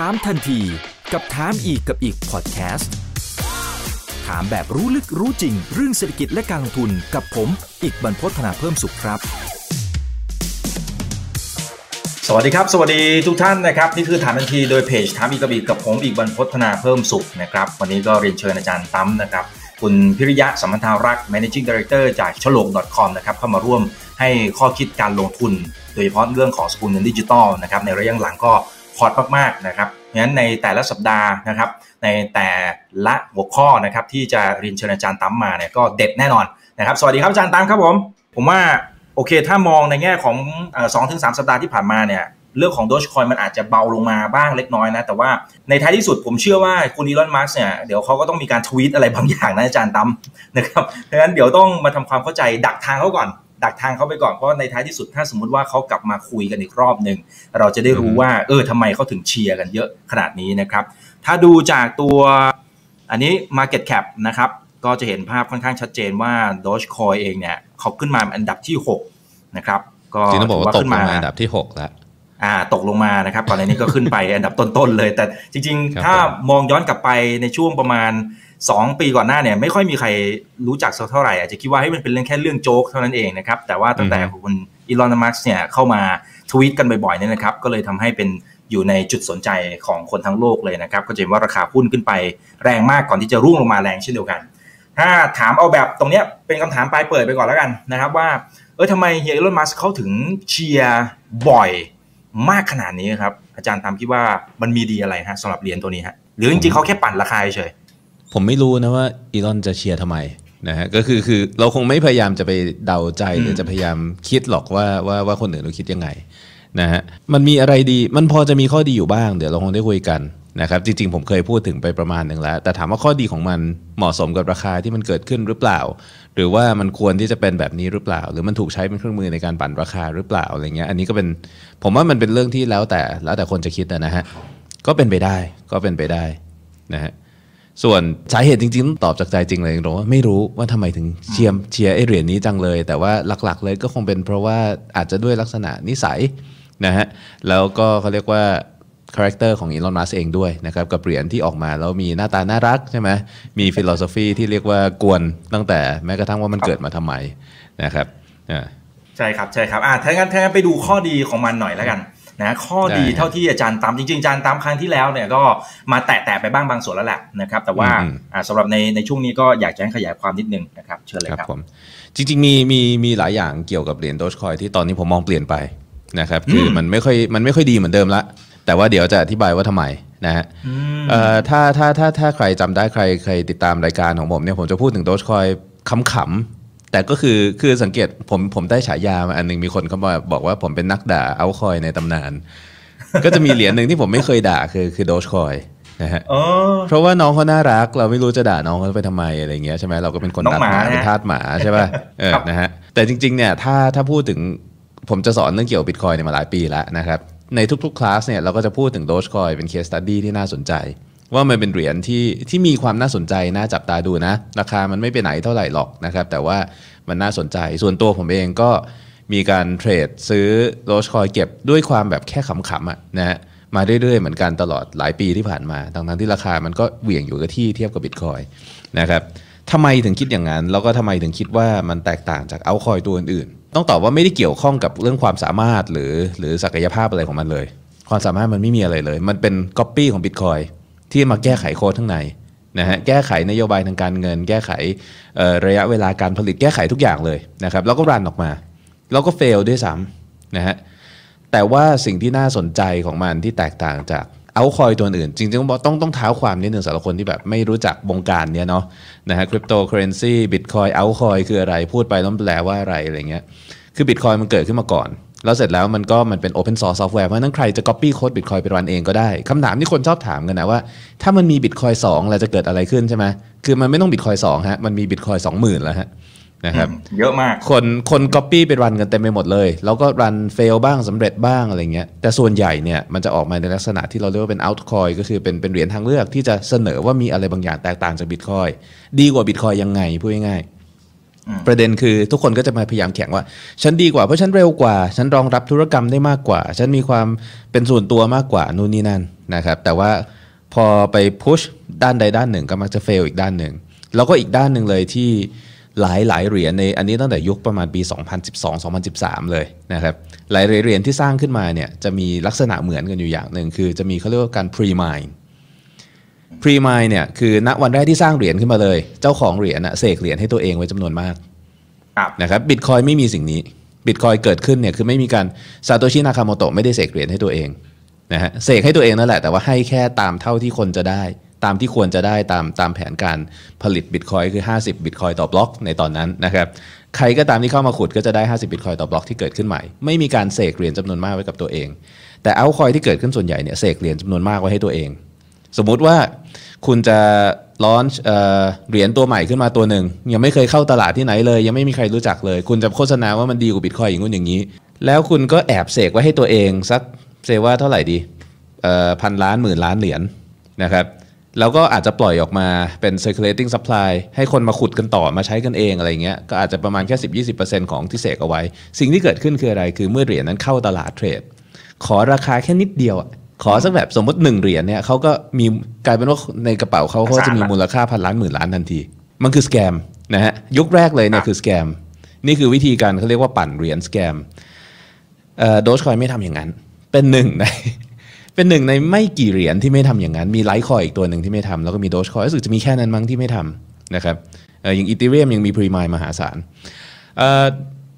ถามทันทีกับถามอีกกับอีกพอดแคสต์ถามแบบรู้ลึกรู้จริง เรื่องเศรษฐกิจและการลงทุนกับผม อีกบรรพฒนาเพิ่มสุขครับ สวัสดีครับ สวัสดีทุกท่านนะครับ นี่คือถามทันทีโดยเพจถามอีกกับอีกกับผมอีกบรรพฒนาเพิ่มสุขนะครับวันนี้ก็เรียนเชิญอาจารย์ตั้มนะครับคุณพิริยะสัมพันธารักษ์ managing director จากฉลก .com นะครับเข้ามาร่วมให้ข้อคิดการลงทุน โดยเฉพาะเรื่องของสกุลเงินดิจิตอลนะครับในระยะหลังก็ ฮอตมากๆนะครับงั้นในแต่ละสัปดาห์นะครับ ในแต่ละหัวข้อนะครับที่จะเรียนเชิญอาจารย์ตั้มมาเนี่ยก็เด็ดแน่นอนนะครับสวัสดีครับอาจารย์ตั้มครับผม ผมว่าโอเค ถ้ามองในแง่ของสองถึงสามสัปดาห์ที่ผ่านมาเนี่ยเรื่องของโดชคอยมันอาจจะเบาลงมาบ้างเล็กน้อยนะ แต่ว่าในท้ายที่สุดผมเชื่อว่าคุณ Elon Musk เนี่ยเดี๋ยวเขาก็ต้องมีการทวีตอะไรบางอย่างนะอาจารย์ตั้มนะครับดังนั้นเดี๋ยวต้องมาทำความเข้าใจดักทางเขาก่อน ดักทางเขาไปก่อนเพราะในท้ายที่สุดถ้าสมมุติว่าเขากลับมาคุยกันอีกรอบหนึ่งเราจะได้รู้ว่าเออทำไมเขาถึงเชียร์กันเยอะขนาดนี้นะครับ ถ้าดูจากตัวอันนี้ Market Cap นะครับก็จะเห็นภาพค่อนข้างชัดเจนว่า Dogecoin เองเนี่ยเขาขึ้นมาอันดับที่ 6 นะครับ ก็จริงต้องบอกว่าตกมาอันดับที่ 6 แล้วอ่าตกลงมานะครับก่อนในนี้ก็ขึ้นไปอันดับต้นๆเลย แต่จริง ๆ ถ้ามองย้อนกลับไปในช่วงประมาณ 2ปีก่อนหน้าเนี่ยไม่ค่อยมีใครรู้จักสักเท่าไหร่อาจจะคิดว่าให้มันเป็นเรื่องแค่เรื่องโจ๊กเท่านั้นเองนะครับ แต่ว่าตั้งแต่คุณอีลอนมัสเนี่ยเข้ามาทวีตกันบ่อยๆเนี่ยนะครับ ก็เลยทำให้เป็นอยู่ในจุดสนใจของคนทั้งโลกเลยนะครับ ก็จะเห็นว่าราคาหุ้นขึ้นไปแรงมากก่อนที่จะร่วงลงมาแรงเช่นเดียวกัน ถ้าถามเอาแบบตรงเนี้ยเป็นคำถามปลายเปิดไปก่อนแล้วกันนะครับ ว่าเออทำไมเฮียอีลอนมัสเขาถึงเชียร์บ่อยมากขนาดนี้ครับอาจารย์ตามคิดว่ามันมีดีอะไรฮะสำหรับเหรียญตัวนี้ฮะหรือจริงๆเขาแค่ปั่นราคาเฉย ผมไม่รู้นะว่าอีลอนจะเชียร์ทำไมนะฮะก็คือคือเราคงไม่พยายามจะไปเดาใจหรือจะพยายามคิดหรอกว่าว่าว่าคนอื่นเราคิดยังไงนะฮะมันมีอะไรดีมันพอจะมีข้อดีอยู่บ้าง เดี๋ยวเราคงได้คุยกันนะครับจริงๆผมเคยพูดถึงไปประมาณหนึ่งแล้ว แต่ถามว่าข้อดีของมันเหมาะสมกับราคาที่มันเกิดขึ้นหรือเปล่า หรือว่ามันควรที่จะเป็นแบบนี้หรือเปล่า หรือมันถูกใช้เป็นเครื่องมือในการปั่นราคาหรือเปล่าอะไรเงี้ยอันนี้ก็เป็นผมว่ามันเป็นเรื่องที่แล้วแต่แล้วแต่คนจะคิดนะฮะก็เป็นไปได้ก็เป็นไปได้นะฮะ ส่วนสาเหตุจริงๆ ตอบจากใจจริงเลยตรงว่าไม่รู้ว่าทำไมถึงเชียร์เชียร์ไอเหรียญนี้จังเลย แต่ว่าหลักๆ เลยก็คงเป็นเพราะว่าอาจจะด้วยลักษณะนิสัยนะฮะแล้วก็เขาเรียกว่า character ของ Elon Musk เองด้วยนะครับกับเหรียญที่ออกมาแล้วมีหน้าตาน่ารักใช่ไหมมี philosophy ที่เรียกว่ากวนตั้งแต่แม้กระทั่งว่ามันเกิดมาทำไมนะครับใช่ครับใช่ครับอ่าถ้างั้นถ้างั้นไปดูข้อดีของมันหน่อยแล้วกัน นะข้อดีเท่าที่อาจารย์ตามจริงๆอาจารย์ตามครั้งที่แล้วเนี่ยก็มาแตะๆไปบ้างบางส่วนแล้วแหละนะครับ แต่ว่าสำหรับในในช่วงนี้ก็อยากจะขยายความนิดนึงนะครับเชิญเลยครับผมจริงๆมีมีมีหลายอย่างเกี่ยวกับเหรียญโดชคอยที่ตอนนี้ผมมองเปลี่ยนไปนะครับคือมันไม่ค่อยมันไม่ค่อยดีเหมือนเดิมละแต่ว่าเดี๋ยวจะอธิบายว่าทำไมนะฮะถ้าถ้าถ้าถ้าใครจำได้ใครใครติดตามรายการของผมเนี่ยผมจะพูดถึงโดชคอยขำๆ แต่ก็คือคือสังเกตผมผมได้ฉายามาอันหนึ่งมีคนเขาบอกบอกว่าผมเป็นนักด่าเอาคอยในตำนาน ก็จะมีเหรียญหนึ่งที่ผมไม่เคยด่าคือคือโดชคอยนะฮะเพราะว่าน้องเขาน่ารัก เราไม่รู้จะด่าน้องเขาไปทำไมอะไรเงี้ยใช่ไหมเราก็เป็นคนตัดหมาเป็นทาสหมาใช่ป่ะเออนะฮะแต่จริงๆเนี่ยถ้าถ้าพูดถึงผมจะสอนเรื่องเกี่ยวกับบิตคอยเนี่ยมาหลายปีแล้วนะครับในทุกๆคลาสเนี่ยเราก็จะพูดถึง Dogecoin เป็น case study ที่น่าสนใจ ว่ามันเป็นเหรียญที่ที่มีความน่าสนใจน่าจับตาดูนะ ราคามันไม่ไปไหนเท่าไหร่หรอกนะครับ แต่ว่ามันน่าสนใจส่วนตัวผมเองก็มีการเทรดซื้อ Dogecoin เก็บด้วยความแบบแค่ขำๆอะนะฮะมาเรื่อยๆเหมือนกันตลอดหลายปีที่ผ่านมาทั้งๆที่ราคามันก็เหวี่ยงอยู่กับที่เทียบกับบิตคอยนะครับทำไมถึงคิดอย่างนั้น แล้วก็ทำไมถึงคิดว่ามันแตกต่างจากเอาคอยตัวอื่นต้องตอบว่าไม่ได้เกี่ยวข้องกับเรื่องความสามารถหรือหรือศักยภาพอะไรของมันเลย ความสามารถมันไม่มีอะไรเลย มันเป็นก๊อปปี้ของบิตคอย ที่มาแก้ไขโค้ดข้างในนะฮะแก้ไขนโยบายทางการเงิน แก้ไขระยะเวลาการผลิตแก้ไขทุกอย่างเลยนะครับแล้วก็ run ออกมา แล้วก็ fail ด้วยซ้ำนะฮะแต่ว่าสิ่งที่น่าสนใจของมันที่แตกต่างจากเอาคอยตัวอื่น จริงๆต้องต้องเท้าความนิดหนึ่งสำหรับคนที่แบบไม่รู้จักวงการเนี้ยเนาะนะฮะคริปโตเคอเรนซีบิตคอย altcoin คืออะไรพูดไปต้องแปลว่าอะไรอะไรเงี้ยคือบิตคอยมันเกิดขึ้นมาก่อน แล้วเสร็จแล้วมันก็มันเป็น Open Source Software เพราะนั้นใครจะ Copy โค้ดบิตคอยไป run เองก็ได้คำถามที่คนชอบถามกันนะว่า ถ้ามันมีบิตคอยสองเราจะเกิดอะไรขึ้นใช่ไหมคือมันไม่ต้องบิตคอยสองฮะมันมีบิตคอยสองหมื่นแล้วฮะนะครับเยอะมากคนคนก๊อปปี้ไป run กันเต็มไปหมดเลย แล้วก็ run fail บ้างสำเร็จบ้างอะไรเงี้ยแต่ส่วนใหญ่เนี่ยมันจะออกมาในลักษณะที่เราเรียกว่าเป็น altcoin ก็คือเป็นเป็นเหรียญทางเลือกที่จะเสนอว่ามีอะไรบางอย่างแตกต่างจากบิตคอยดีกว่าบิตคอยยังไงพูดง่าย ประเด็นคือทุกคนก็จะมาพยายามแข่งว่า ฉันดีกว่าเพราะฉันเร็วกว่า ฉันรองรับธุรกรรมได้มากกว่า ฉันมีความเป็นส่วนตัวมากกว่านู่นนี่นั่นนะครับ แต่ว่าพอไปพุชด้านใดด้านหนึ่งก็มักจะเฟลอีกด้านหนึ่งแล้วก็อีกด้านหนึ่งเลยที่หลายหลายเหรียญในอันนี้ตั้งแต่ยุคประมาณปี 2012-2013 เลยนะครับหลายเหรียญที่สร้างขึ้นมาเนี่ยจะมีลักษณะเหมือนกันอยู่อย่างหนึ่งคือจะมีเขาเรียกว่าการ pre mine pre mine เนี่ยคือณวันแรกที่สร้างเหรียญขึ้นมาเลย เจ้าของเหรียญนะเสกเหรียญให้ตัวเองไว้จำนวนมากครับนะครับบิตคอยไม่มีสิ่งนี้บิตคอยเกิดขึ้นเนี่ยคือไม่มีการซาโตชินาคาโมโตะไม่ได้เสกเหรียญให้ตัวเองนะฮะเสกให้ตัวเองนั่นแหละ แต่ว่าให้แค่ตามเท่าที่คนจะได้ ตามที่ควรจะได้ตามตามแผนการผลิตบิตคอยคือ 50บิตคอยต่อบล็อกในตอนนั้นนะครับใครก็ตามที่เข้ามาขุดก็จะได้ 50บิตคอยต่อบล็อกที่เกิดขึ้นใหม่ ไม่มีการเสกเหรียญจำนวนมากไว้กับตัวเอง แต่เอาคอยที่เกิดขึ้นส่วนใหญ่เนี่ยเสกเหรียญจำนวนมากไว้ให้ตัวเอง สมมุติว่าคุณจะลอนเหรียญตัวใหม่ขึ้นมาตัวหนึ่ง ยังไม่เคยเข้าตลาดที่ไหนเลย ยังไม่มีใครรู้จักเลย คุณจะโฆษณาว่ามันดีกว่าบิตคอยอย่างนู้นอย่างนี้ แล้วคุณก็แอบเสกไว้ให้ตัวเองสักเซว่าเท่าไหร่ดีพันล้านหมื่นล้านเหรียญนะครับแล้วก็อาจจะปล่อยออกมาเป็น circulating supply ให้คนมาขุดกันต่อมาใช้กันเองอะไรเงี้ยก็อาจจะประมาณแค่ 10-20%ของที่เสกเอาไว้ สิ่งที่เกิดขึ้นคืออะไร คือเมื่อเหรียญนั้นเข้าตลาดเทรด ขอราคาแค่นิดเดียว ขอสักแบบสมมติหนึ่งเหรียญเนี่ยเขาก็มีกลายเป็นว่าในกระเป๋าเขาเขาจะมีมูลค่าพันล้านหมื่นล้านทันที มันคือสแกมนะฮะยุคแรกเลยเนี่ยคือสแกมนี่คือวิธีการเขาเรียกว่าปั่นเหรียญสแกมโดชคอยไม่ทำอย่างนั้น เป็นหนึ่งในเป็นหนึ่งในไม่กี่เหรียญที่ไม่ทำอย่างนั้น มีไลท์คอยอีกตัวหนึ่งที่ไม่ทำแล้วก็มีโดชคอยรู้สึกจะมีแค่นั้นมั้งที่ไม่ทำนะครับเอ่ออย่าง Ethereum ยังมี pre mine มหาศาล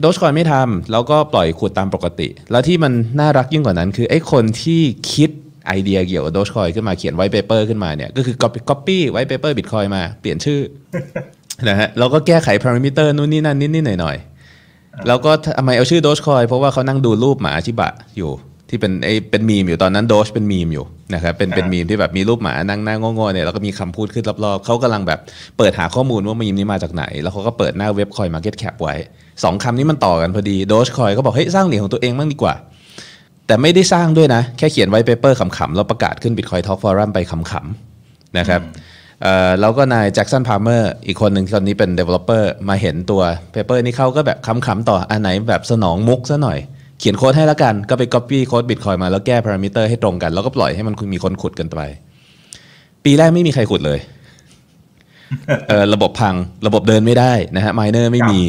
Dogecoin ไม่ทำแล้วก็ปล่อยขุดตามปกติ แล้วที่มันน่ารักยิ่งกว่านั้น คือไอ้คนที่คิดไอเดียเกี่ยวกับ Dogecoin ขึ้นมาเขียน white paper ขึ้นมาเนี่ยก็คือ copy copy white paper บิตคอยมาเปลี่ยนชื่อนะฮะแล้วก็แก้ไขพารามิเตอร์นู่นนี่นั่นนิดๆหน่อยๆแล้วก็ทำไมเอาชื่อโดชคอยเพราะว่าเขานั่งดูรูปหมาชิบะอยู่ ที่เป็นไอเป็นมีมอยู่ตอนนั้น Doge เป็นมีมอยู่ นะครับเป็นเป็นมีมที่แบบมีรูปหมานั่งหน้าโง่ๆเนี่ยแล้วก็มีคำพูดขึ้นรอบๆเขากำลังแบบเปิดหาข้อมูลว่ามีมนี้มาจากไหน แล้วเขาก็เปิดหน้าเว็บ CoinMarketCap ไว้สองคำนี้มันต่อกันพอดีโดชคอยก็บอกเฮ้ยสร้างเหรียญของตัวเองบ้างดีกว่า แต่ไม่ได้สร้างด้วยนะ แค่เขียน white paper ขำๆแล้วประกาศขึ้น Bitcoin Talk Forum ไปขำๆนะครับเอ่อแล้วก็นาย Jackson Palmer อีกคนหนึ่งคนนี้เป็น developer มาเห็นตัว paper นี้เขาก็แบบขำๆต่ออันไหนแบบสนองมุกซะหน่อย เขียนโค้ดให้แล้วกัน ก็ไป copy โค้ด Bitcoin มาแล้วแก้พารามิเตอร์ให้ตรงกัน แล้วก็ปล่อยให้มันมีคนขุดกันไป ปีแรกไม่มีใครขุดเลยเอ่อระบบพังระบบเดินไม่ได้นะฮะ miner ไม่มี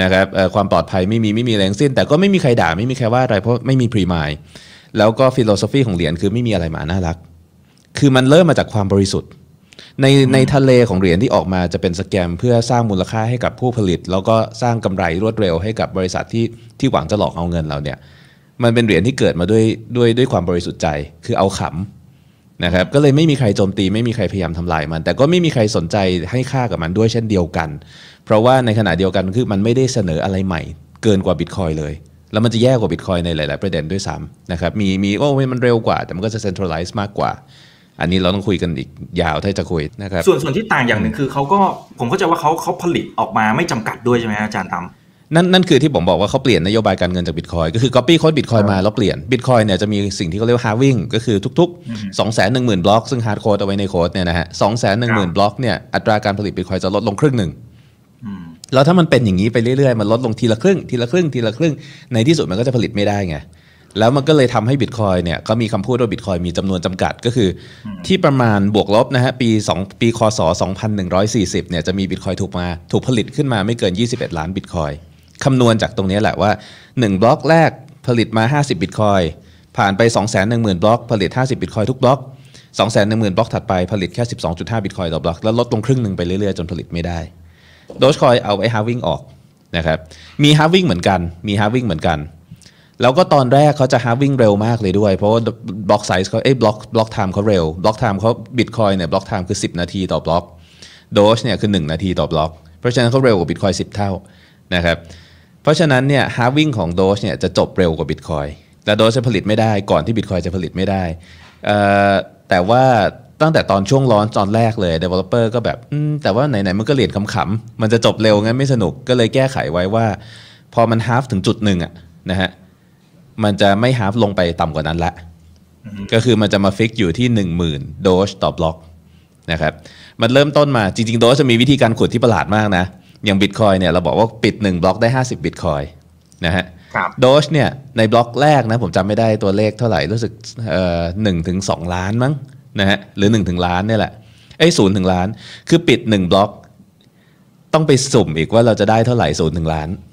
นะครับเอ่อความปลอดภัยไม่มีไม่มีแรงสิ้น แต่ก็ไม่มีใครด่าไม่มีใครว่าอะไรเพราะไม่มี pre mine แล้วก็ philosophy ของเหรียญคือไม่มีอะไรมาน่ารัก คือมันเริ่มมาจากความบริสุทธิ์ ในในทะเลของเหรียญที่ออกมาจะเป็น scam เพื่อสร้างมูลค่าให้กับผู้ผลิต แล้วก็สร้างกำไรรวดเร็วให้กับบริษัทที่ที่หวังจะหลอกเอาเงินเราเนี่ย มันเป็นเหรียญที่เกิดมาด้วยด้วยด้วยความบริสุทธิ์ใจคือเอาขำนะครับ ก็เลยไม่มีใครโจมตีไม่มีใครพยายามทำลายมัน แต่ก็ไม่มีใครสนใจให้ค่ากับมันด้วยเช่นเดียวกัน เพราะว่าในขณะเดียวกันคือมันไม่ได้เสนออะไรใหม่ เกินกว่าบิตคอยเลยแล้วมันจะแย่กว่าบิตคอยในหลาย ๆ ประเด็นด้วยซ้ำนะครับ มีมีโอ้ยมันเร็วกว่า แต่มันก็จะ centralize มากกว่า อันนี้เราต้องคุยกันอีกยาวถ้าจะคุยนะครับส่วนส่วนที่ต่างอย่างหนึ่งคือเขาก็ผมเข้าใจว่าเขาเขาผลิตออกมาไม่จำกัดด้วยใช่ไหมอาจารย์ตั้มนั่นนั่นคือที่ผมบอกว่าเขาเปลี่ยนนโยบายการเงินจากบิตคอยก็คือ copy โค้ดบิตคอยมาแล้วเปลี่ยนบิตคอยเนี่ยจะมีสิ่งที่เขาเรียกว่า halving ก็คือทุกๆ 2 1 0 0 0 0 บล็อก ซึ่ง hard code เอาไว้ในโค้ดเนี่ยนะฮะ2 1 0 0 0 0 บล็อกเนี่ยอัตราการผลิตบิตคอยจะลดลงครึ่งหนึ่งแล้วถ้ามันเป็นอย่างนี้ไปเรื่อยๆ มันลดลงทีละครึ่งทีละครึ่งทีละครึ่งในที่สุดมันก็จะผลิตไม่ได้ไง แล้วมันก็เลยทำให้บิตคอยเนี่ยก็มีคำพูดว่าบิตคอยมีจำนวนจำกัดก็คืออที่ประมาณบวกลบนะฮะปี2ปีคศ2140เนี่ยจะมีบิตคอยถูกมาถูกผลิตขึ้นมาไม่เกิน 21 ล้านบิตคอยคำนวณจากตรงนี้แหละว่า 1 บล็อกแรกผลิตมา 50 บิตคอยผ่านไป 210,000 บล็อก ผลิต 50 บิตคอยทุกบล็อก 210,000 บล็อกถัดไปผลิตแค่ 12.5 บิตคอยต่อบล็อก แล้วลดลงครึ่งหนึ่งไปเรื่อยๆ จนผลิตไม่ได้ Dogecoin เอาไอ้ halving ออกนะครับมี halving เหมือนกันมี halving เหมือนกัน แล้วก็ตอนแรกเขาจะ halving เร็วมากเลยด้วย เพราะว่า block size เขาเอ้ block block time เขาเร็ว block time เขาบิตคอยเนี่ย block time คือ 10 นาทีต่อบล็อก Doge เนี่ยคือ 1 นาทีต่อบล็อก เพราะฉะนั้นเขาเร็วกว่าบิตคอย10 เท่านะครับเพราะฉะนั้นเนี่ย halving ของ Doge เนี่ยจะจบเร็วกว่าบิตคอยแต่ Doge จะผลิตไม่ได้ก่อนที่บิตคอยจะผลิตไม่ได้แต่ว่าตั้งแต่ตอนช่วงร้อนตอนแรกเลย developer ก็แบบแต่ว่าไหนๆมันก็เหรียญขำๆมันจะจบเร็วงั้นไม่สนุกก็เลยแก้ไขไว้ว่า พอมัน half ถึงจุดหนึ่งอะนะฮะ มันจะไม่ half ลงไปต่ำกว่านั้นละ ก็คือมันจะมา fix อยู่ที่ 10,000 Doge ต่อบล็อกนะครับ มันเริ่มต้นมาจริง ๆ Doge จะมีวิธีการขุดที่ประหลาดมากนะ อย่างบิตคอยเนี่ยเราบอกว่าปิด 1 บล็อกได้ 50บิตคอยนะฮะครับ Doge เนี่ยในบล็อกแรกนะผมจำไม่ได้ตัวเลขเท่าไหร่รู้สึกเอ่อหนึ่งถึงสองล้านมั้งนะฮะหรือ1ถึงล้านเนี่ยแหละไอ้ศูนย์ถึงล้าน คือปิด 1 บล็อก ต้องไปสุ่มอีกว่าเราจะได้เท่าไหร่ศูนย์ถึงล้านอืมได้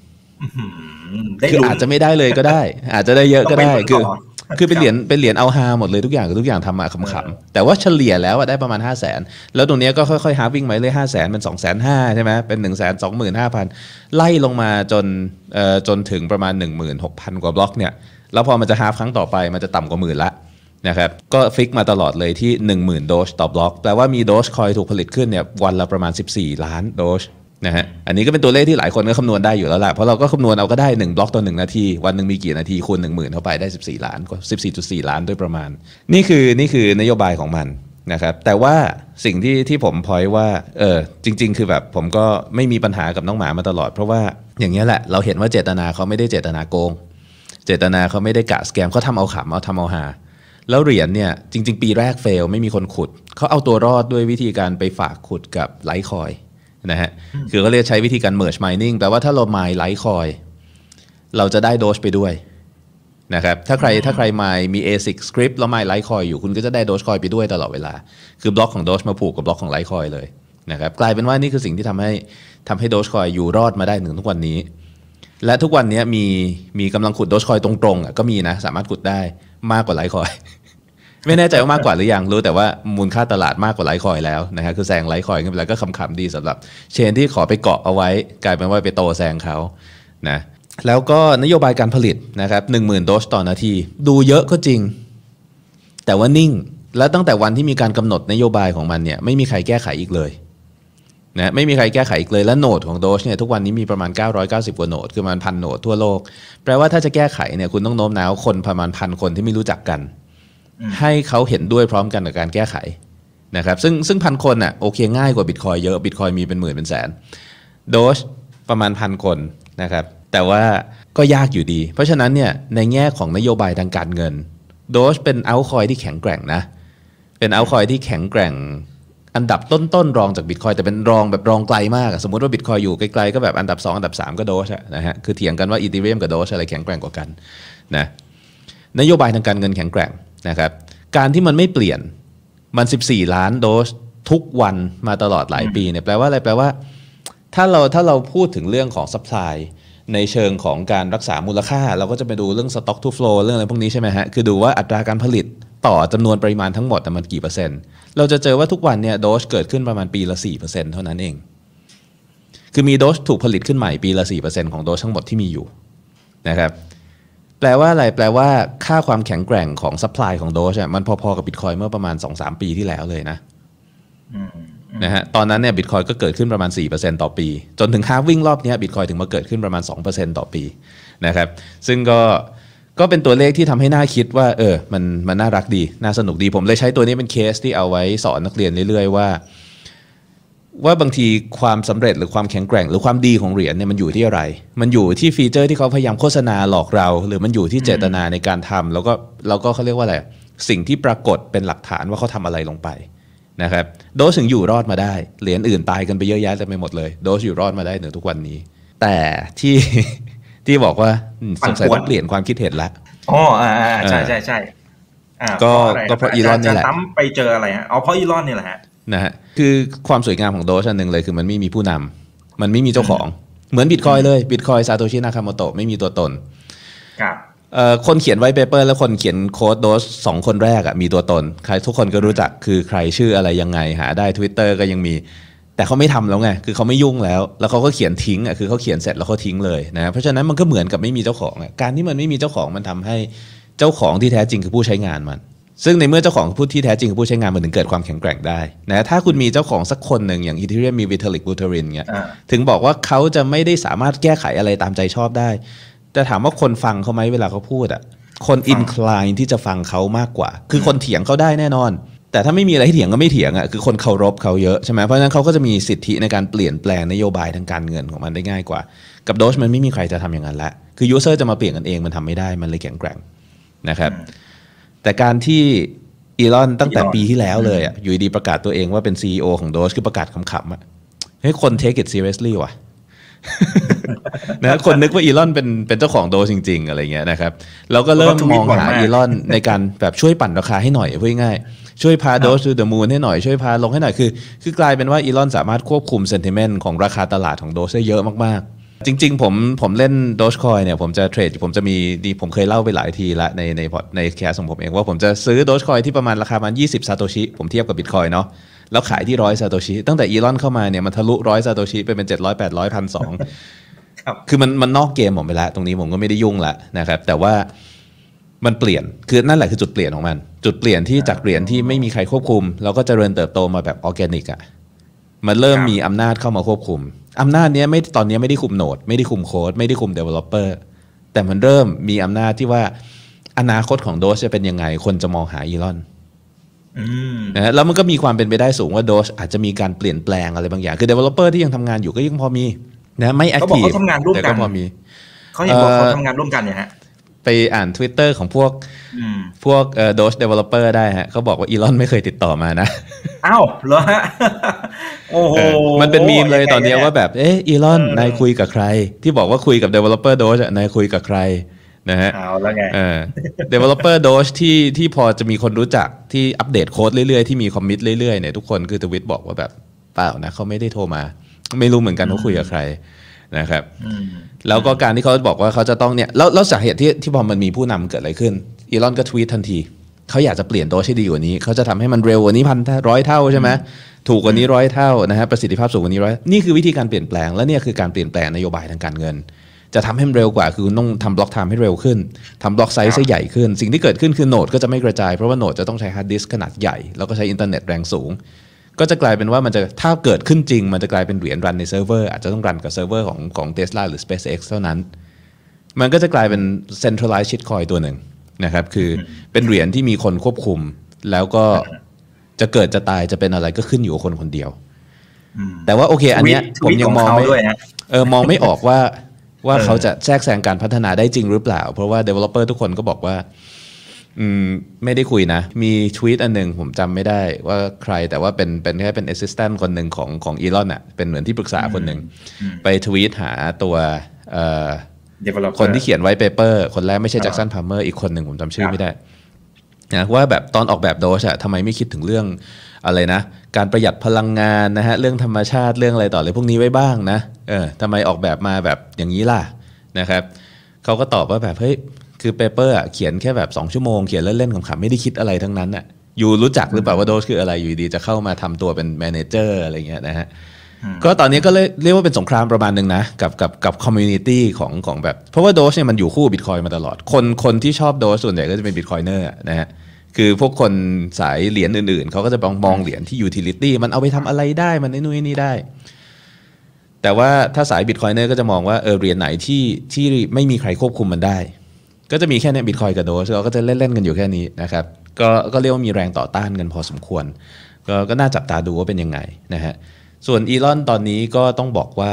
คือลุ้นอาจจะไม่ได้เลยก็ได้ อาจจะได้เยอะก็ได้ต้องไปคือต่อคือเป็นเหรียญเป็นเหรียญเอาฮาหมดเลยทุกอย่างคือทุกอย่างทำมาขำๆแต่ว่าเฉลี่ยแล้วอะได้ประมาณ 5 0 0แสนแล้วตรงเนี้ยก็ค่อยๆฮาวิ่งมาเลยห้าแสนเป็น2องแสนห้าใช่ไหมเป็น1นึ่งแสนสองหมื่นห้าพันไล่ลงมาจนเอ่อจนถึงประมาณ 1 6 0 0 0 กว่าบล็อกเนี่ยแล้วพอมันจะฮาฟครั้งต่อไปมันจะต่ำกว่าหมื่นละนะครับก็ฟิกมาตลอดเลยที่ 10,000 โดสต่อบล็อกแปลว่ามีโดสคอยถูกผลิตขึ้นเนี่ยวันละประมาณ 14 ล้านโดส นะฮะอันนี้ก็เป็นตัวเลขที่หลายคนก็คำนวณได้อยู่แล้วล่ะเพราะเราก็คำนวณเอาก็ได้ 1 บล็อกต่อ 1 นาที วันหนึ่งมีกี่นาทีคูณ1 0,000 เข้าไปได้ 14 ล้านก็14.4 ล้านด้วยประมาณ นี่คือนี่คือนโยบายของมันนะครับแต่ว่าสิ่งที่ที่ผมพอยว่าเออจริง ๆ คือแบบผมก็ไม่มีปัญหากับน้องหมามาตลอด เพราะว่าอย่างนี้ยแหละเราเห็นว่าเจตนาเขาไม่ได้เจตนาโกง เจตนาเขาไม่ได้กะสแกมเขาทำเอาขำเอาทำเอาหาแล้วเหรียญเนี่ยจริง ๆ ปีแรก fail ไม่มีคนขุดเขาเอาตัวรอดด้วยวิธีการไปฝากขุดกับ Litecoin นะฮะคือเขาเรียกใช้วิธีการ merge mining แปลว่าถ้าเรา mine Litecoin เราจะได้ Doge ไปด้วยนะครับถ้าใครถ้าใครมายมี ASIC script แล้วมายไลท์คอยอยู่คุณก็จะได้โดชคอยไปด้วยตลอดเวลา คือบล็อกของ Doge มาผูกกับบล็อกของ Litecoin เลยนะครับกลายเป็นว่านี่คือสิ่งที่ทำให้ทำให้โดชคอยอยู่รอดมาได้ถึงทุกวันนี้ และทุกวันนี้มีมีกำลังขุดโดชคอยตรงๆอะก็มีนะสามารถขุดได้มากกว่า Litecoin ไม่แน่ใจว่ามากกว่าหรือยังรู้แต่ว่ามูลค่าตลาดมากกว่า Litecoin แล้วนะฮะคือแซง Litecoin ขึ้นไปแล้วก็ขำๆดีสำหรับ chain ที่ขอไปเกาะเอาไว้ กลายเป็นว่าไปโตแซงเขานะแล้วก็นโยบายการผลิตนะครับหนึ่งหมื่น Doge ต่อนาที ดูเยอะก็จริง แต่ว่านิ่งแล้วตั้งแต่วันที่มีการกำหนดนโยบายของมันเนี่ยไม่มีใครแก้ไขอีกเลยนะไม่มีใครแก้ไขอีกเลยและ node ของ Doge เนี่ยทุกวันนี้มีประมาณ 990 กว่าโหนดคือประมาณพันโหนดทั่วโลก แปลว่าถ้าจะแก้ไขเนี่ยคุณต้องโน้มน้าวคนประมาณพันคนที่ไม่รู้จักกัน ให้เขาเห็นด้วยพร้อมกันกับการแก้ไขนะครับซึ่งซึ่งพันคนอะโอเคง่ายกว่าบิตคอยเยอะบิตคอยมีเป็นหมื่นเป็นแสนโดสประมาณพันคนนะครับแต่ว่าก็ยากอยู่ดี เพราะฉะนั้นเนี่ยในแง่ของนโยบายทางการเงินโดสเป็นเอาคอยที่แข็งแกร่งนะเป็นเอาคอยที่แข็งแกร่งอันดับต้นๆรองจากบิตคอยแต่เป็นรองแบบรองไกลมาก สมมติว่าบิตคอยอยู่ไกลๆก็แบบอันดับ 2 อันดับ 3 ก็โดสอะนะฮะคือเถียงกันว่าอีเทเรียมกับโดสอะไรแข็งแกร่งกว่ากันนะนโยบายทางการเงินแข็งแกร่ง นะครับการที่มันไม่เปลี่ยนมัน 14 ล้านโดสทุกวันมาตลอดหลายปีเนี่ยแปลว่าอะไรแปลว่า ถ้าเราถ้าเราพูดถึงเรื่องของ supply ในเชิงของการรักษามูลค่า เราก็จะไปดูเรื่อง stock to flow เรื่องอะไรพวกนี้ใช่ไหมฮะ คือดูว่าอัตราการผลิตต่อจำนวนปริมาณทั้งหมดน่มันกี่เปอร์เซ็นต์ เราจะเจอว่าทุกวันเนี่ยโดสเกิดขึ้นประมาณปีละ 4%เท่านั้นเอง คือมีโดสถูกผลิตขึ้นใหม่ปีละ 4%ของโดสทั้งหมดที่มีอยู่นะครับ แปลว่าอะไรแปลว่าค่าความแข็งแกร่งของ supply ของโดสอะมันพอๆกับบิตคอยเมื่อประมาณ 2-3 ปีที่แล้วเลยนะนะฮะตอนนั้นเนี่ยบิตคอยก็เกิดขึ้นประมาณ 4%ต่อปี จนถึงฮาวิ่งรอบเนี้บิตคอยถึงมาเกิดขึ้นประมาณ 2%ต่อปีนะครับซึ่งก็ก็เป็นตัวเลขที่ทำให้น่าคิดว่าเออมันมันน่ารักดี น่าสนุกดีผมเลยใช้ตัวนี้เป็นเคสที่เอาไว้สอนนักเรียนเรื่อยๆว่า ว่าบางทีความสำเร็จหรือความแข็งแกร่ง หรือความดีของเหรียญเนี่ยมันอยู่ที่อะไร มันอยู่ที่ฟีเจอร์ที่เขาพยายามโฆษณาหลอกเรา หรือมันอยู่ที่เจตนาในการทำแล้วก็แล้วก็เขาเรียกว่าอะไรสิ่งที่ปรากฏเป็นหลักฐานว่าเขาทำอะไรลงไปนะครับโดสถึงอยู่รอดมาได้ เหรียญอื่นตายกันไปเยอะแยะเต็มไปหมดเลย โดสอยู่รอดมาได้ถึงทุกวันนี้ แต่ที่ที่บอกว่าอืมสงสัยต้องเปลี่ยนความคิดเห็นละอ๋ออ่าอ่าใช่ใช่ใช่อ่าก็พราะอะไรก็เพราะอีลอนนี่แหละาจารย์ตั้มไปเจออะไรฮะอ๋อเพราะอีลอนนี่แหละฮะ นะฮะคือความสวยงามของ Doge อันหนึ่งเลยคือมันไม่มีผู้นำมันไม่มีเจ้าของ เหมือนบิตคอยเลยบิตคอยซาโตชินากาโมโตะไม่มีตัวตนครับเอ่อคนเขียน white paper และคนเขียน code Doge สองคนแรกอะมีตัวตน ใครทุกคนก็รู้จักคือใครชื่ออะไรยังไงหาได้ Twitter ก็ยังมี แต่เขาไม่ทำแล้วไง คือเขาไม่ยุ่งแล้ว แล้วเขาก็เขียนทิ้งอะคือเขาเขียนเสร็จแล้วเขาทิ้งเลยนะเพราะฉะนั้นมันก็เหมือนกับไม่มีเจ้าของอะการที่มันไม่มีเจ้าของมันทำให้เจ้าของที่แท้จริงคือผู้ใช้งานมัน ซึ่งในเมื่อเจ้าของผู้ที่แท้จริงคือผู้ใช้งานมันถึงเกิดความแข็งแกร่งได้นะถ้าคุณมีเจ้าของสักคนหนึ่งอย่างอีเทเรียมมีวิทาลิกบูเทรินเงี้ยอ่าถึงบอกว่าเขาจะไม่ได้สามารถแก้ไขอะไรตามใจชอบได้ แต่ถามว่าคนฟังเขาไหมเวลาเขาพูดอะคนอินคลายที่จะฟังเขามากกว่า คือคนเถียงเขาได้แน่นอน แต่ถ้าไม่มีอะไรให้เถียงก็ไม่เถียงอะคือคนเคารพเขาเยอะใช่ไหมเพราะฉะนั้นเขาก็จะมีสิทธิในการเปลี่ยนแปลงนโยบายทางการเงินของมันได้ง่ายกว่า กับโดชมันไม่มีใครจะทำอย่างนั้นละคือ user จะมาเปลี่ยนกันเองมันทำไม่ได้มันเลยแข็งแกร่งนะครับ แต่การที่อีลอนตั้งแต่อีลอนปีที่แล้วเลยอะอยู่ดีๆประกาศตัวเองว่าเป็น CEO ของ Doge คือประกาศขำๆอะเฮ้ยคน take it seriously ว่ะนะคนนึกว่าอีลอนเป็นเป็นเจ้าของ Doge จริง ๆ อะไรเงี้ยนะครับเราก็เริ่มมองหาอีลอนในการแบบช่วยปั่นราคาให้หน่อยพูดง่ายช่วยพา Doge to the moon ให้หน่อย ช่วยพาลงให้หน่อยคือ คือกลายเป็นว่าอีลอนสามารถควบคุม sentiment ของราคาตลาดของ Doge ได้เยอะมากๆ จริง ๆ ผมผมเล่นโดชคอยเนี่ยผมจะ trade ผมจะมีดีผมเคยเล่าไปหลายทีละในในในแคสของผมเองว่าผมจะซื้อโดชคอยที่ประมาณราคาประมาณ20 ซาโตชิ ผมเทียบกับบิตคอยเนาะแล้วขายที่ร้อยซาโตชิตั้งแต่อีลอนเข้ามาเนี่ยมันทะลุร้อยซาโตชิไปเป็น 700 800พันสองคือมันมันนอกเกมผมไปแล้วตรงนี้ผมก็ไม่ได้ยุ่งละนะครับแต่ว่ามันเปลี่ยนคือนั่นแหละคือจุดเปลี่ยนของมัน จุดเปลี่ยนที่จากเหรียญที่ไม่มีใครควบคุม แล้วก็เจริญเติบโตมาแบบออร์แกนิกอะมันเริ่มมีอำนาจเข้ามาควบคุม อำนาจนี้ไม่ตอนนี้ไม่ได้คุม node ไม่ได้คุมโค้ดไม่ได้คุม developer แต่มันเริ่มมีอำนาจที่ว่าอนาคตของ Doge จะเป็นยังไง คนจะมองหาอีลอนนะแล้วมันก็มีความเป็นไปได้สูงว่า Doge อาจจะมีการเปลี่ยนแปลงอะไรบางอย่าง คือ developer ที่ยังทำงานอยู่ก็ยังพอมีนะไม่ active แต่ก็พอมีเขาเห็นบอกเขาทำงานร่วมกันเนี่ยฮะ ไปอ่าน Twitter ของพวกพวกเอ่อ Doge developer ได้ฮะเขาบอกว่าอีลอนไม่เคยติดต่อมานะ อ้าวเหรอฮะ โอ้โห มันเป็นมีมเลยตอนนี้ว่าแบบ เอ๊ะอีลอนนายคุยกับใคร ที่บอกว่าคุยกับ developer Doge นายคุยกับใครนะฮะเอาแล้วไงเออ developer Doge ที่ที่พอจะมีคนรู้จักที่อัปเดตโค้ดเรื่อยๆ ที่มีคอมมิตเรื่อยๆเนี่ยทุกคนคือทวิตบอกว่าแบบเปล่านะเขาไม่ได้โทรมา ไม่รู้เหมือนกันว่าคุยกับใครนะครับ แล้วก็การที่เขาบอกว่าเขาจะต้องเนี่ยแล้วแล้วสาเหตุที่ที่พอมันมีผู้นำเกิดอะไรขึ้นอีลอนก็ทวีตทันทีเขาอยากจะเปลี่ยน Doge ให้ดีกว่านี้ เขาจะทำให้มันเร็วกว่านี้พันร้อยเท่าใช่ไหมถูกกว่านี้ร้อยเท่านะฮะประสิทธิภาพสูงกว่านี้ร้อยนี่คือวิธีการเปลี่ยนแปลงและเนี่ยคือการเปลี่ยนแปลงนโยบายทางการเงิน จะทำให้มันเร็วกว่าคือต้องทำ block time ให้เร็วขึ้นทำ block size ให้ใหญ่ขึ้น สิ่งที่เกิดขึ้นคือ node ก็จะไม่กระจายเพราะว่า node จะต้องใช้ฮาร์ดดิสก์ขนาดใหญ่แล้วก็ใช้อินเทอร์เน็ตแรงสูง ก็จะกลายเป็นว่ามันจะถ้าเกิดขึ้นจริง มันจะกลายเป็นเหรียญ run ในเซิร์ฟเวอร์อาจจะต้อง run กับเซิร์ฟเวอร์ของของเทสลาหรือ SpaceX เท่านั้น มันก็จะกลายเป็น centralized shitcoin ตัวหนึ่งนะครับคือเป็นเหรียญที่มีคนควบคุม แล้วก็จะเกิดจะตายจะเป็นอะไรก็ขึ้นอยู่กับคนคนเดียว แต่ว่าโอเค อันเนี้ยผมยังมองไม่เออมองไม่ออกว่าว่าเขาจะแทรกแซงการพัฒนาได้จริงหรือเปล่า เพราะว่า developer ทุกคนก็บอกว่า อืมไม่ได้คุยนะ มีทวีตอันหนึ่งผมจำไม่ได้ว่าใครแต่ว่าเป็นเป็นแค่เป็น assistant คนหนึ่งของของอีลอนอะ เป็นเหมือนที่ปรึกษาคนหนึ่ง ไปทวีตหาตัวเอ่อคนที่เขียน white paper คนแรกไม่ใช่ Jackson Palmer อีกคนหนึ่งผมจำชื่อไม่ได้นะว่าแบบตอนออกแบบ Doge อะทำไมไม่คิดถึงเรื่องอะไรนะ การประหยัดพลังงานนะฮะเรื่องธรรมชาติเรื่องอะไรต่ออะไรพวกนี้ไว้บ้างนะเออทำไมออกแบบมาแบบอย่างนี้ล่ะนะครับเขาก็ตอบว่าแบบเฮ้ย คือ paper เขียนแค่แบบ 2 ชั่วโมงเขียนเล่นๆขำๆไม่ได้คิดอะไรทั้งนั้นอะ you รู้จักหรือเปล่าว่า Doge คืออะไรอยู่ดีๆจะเข้ามาทำตัวเป็น manager อะไรเงี้ยนะฮะก็ตอนนี้ก็เรียกว่าเป็นสงครามประมาณหนึ่งนะ กับกับกับ community ของของแบบ เพราะว่า Doge เนี่ยมันอยู่คู่บิตคอยมาตลอด คนคนที่ชอบ Doge ส่วนใหญ่ก็จะเป็น bitcoiner นะฮะคือพวกคนสายเหรียญอื่นๆ เขาก็จะมองมองเหรียญที่ utility มันเอาไปทำอะไรได้มันไอ้นู่นนี่ได้ แต่ว่าถ้าสาย bitcoiner ก็จะมองว่าเออเหรียญไหนที่ที่ไม่มีใครควบคุมมันได้ ก็จะมีแค่นี้บิตคอยกับ Doge เราก็จะเล่นๆกันอยู่แค่นี้นะครับก็ก็เรียกว่ามีแรงต่อต้านกันพอสมควร ก็ก็น่าจับตาดูว่าเป็นยังไงนะฮะส่วนอีลอนตอนนี้ก็ต้องบอกว่า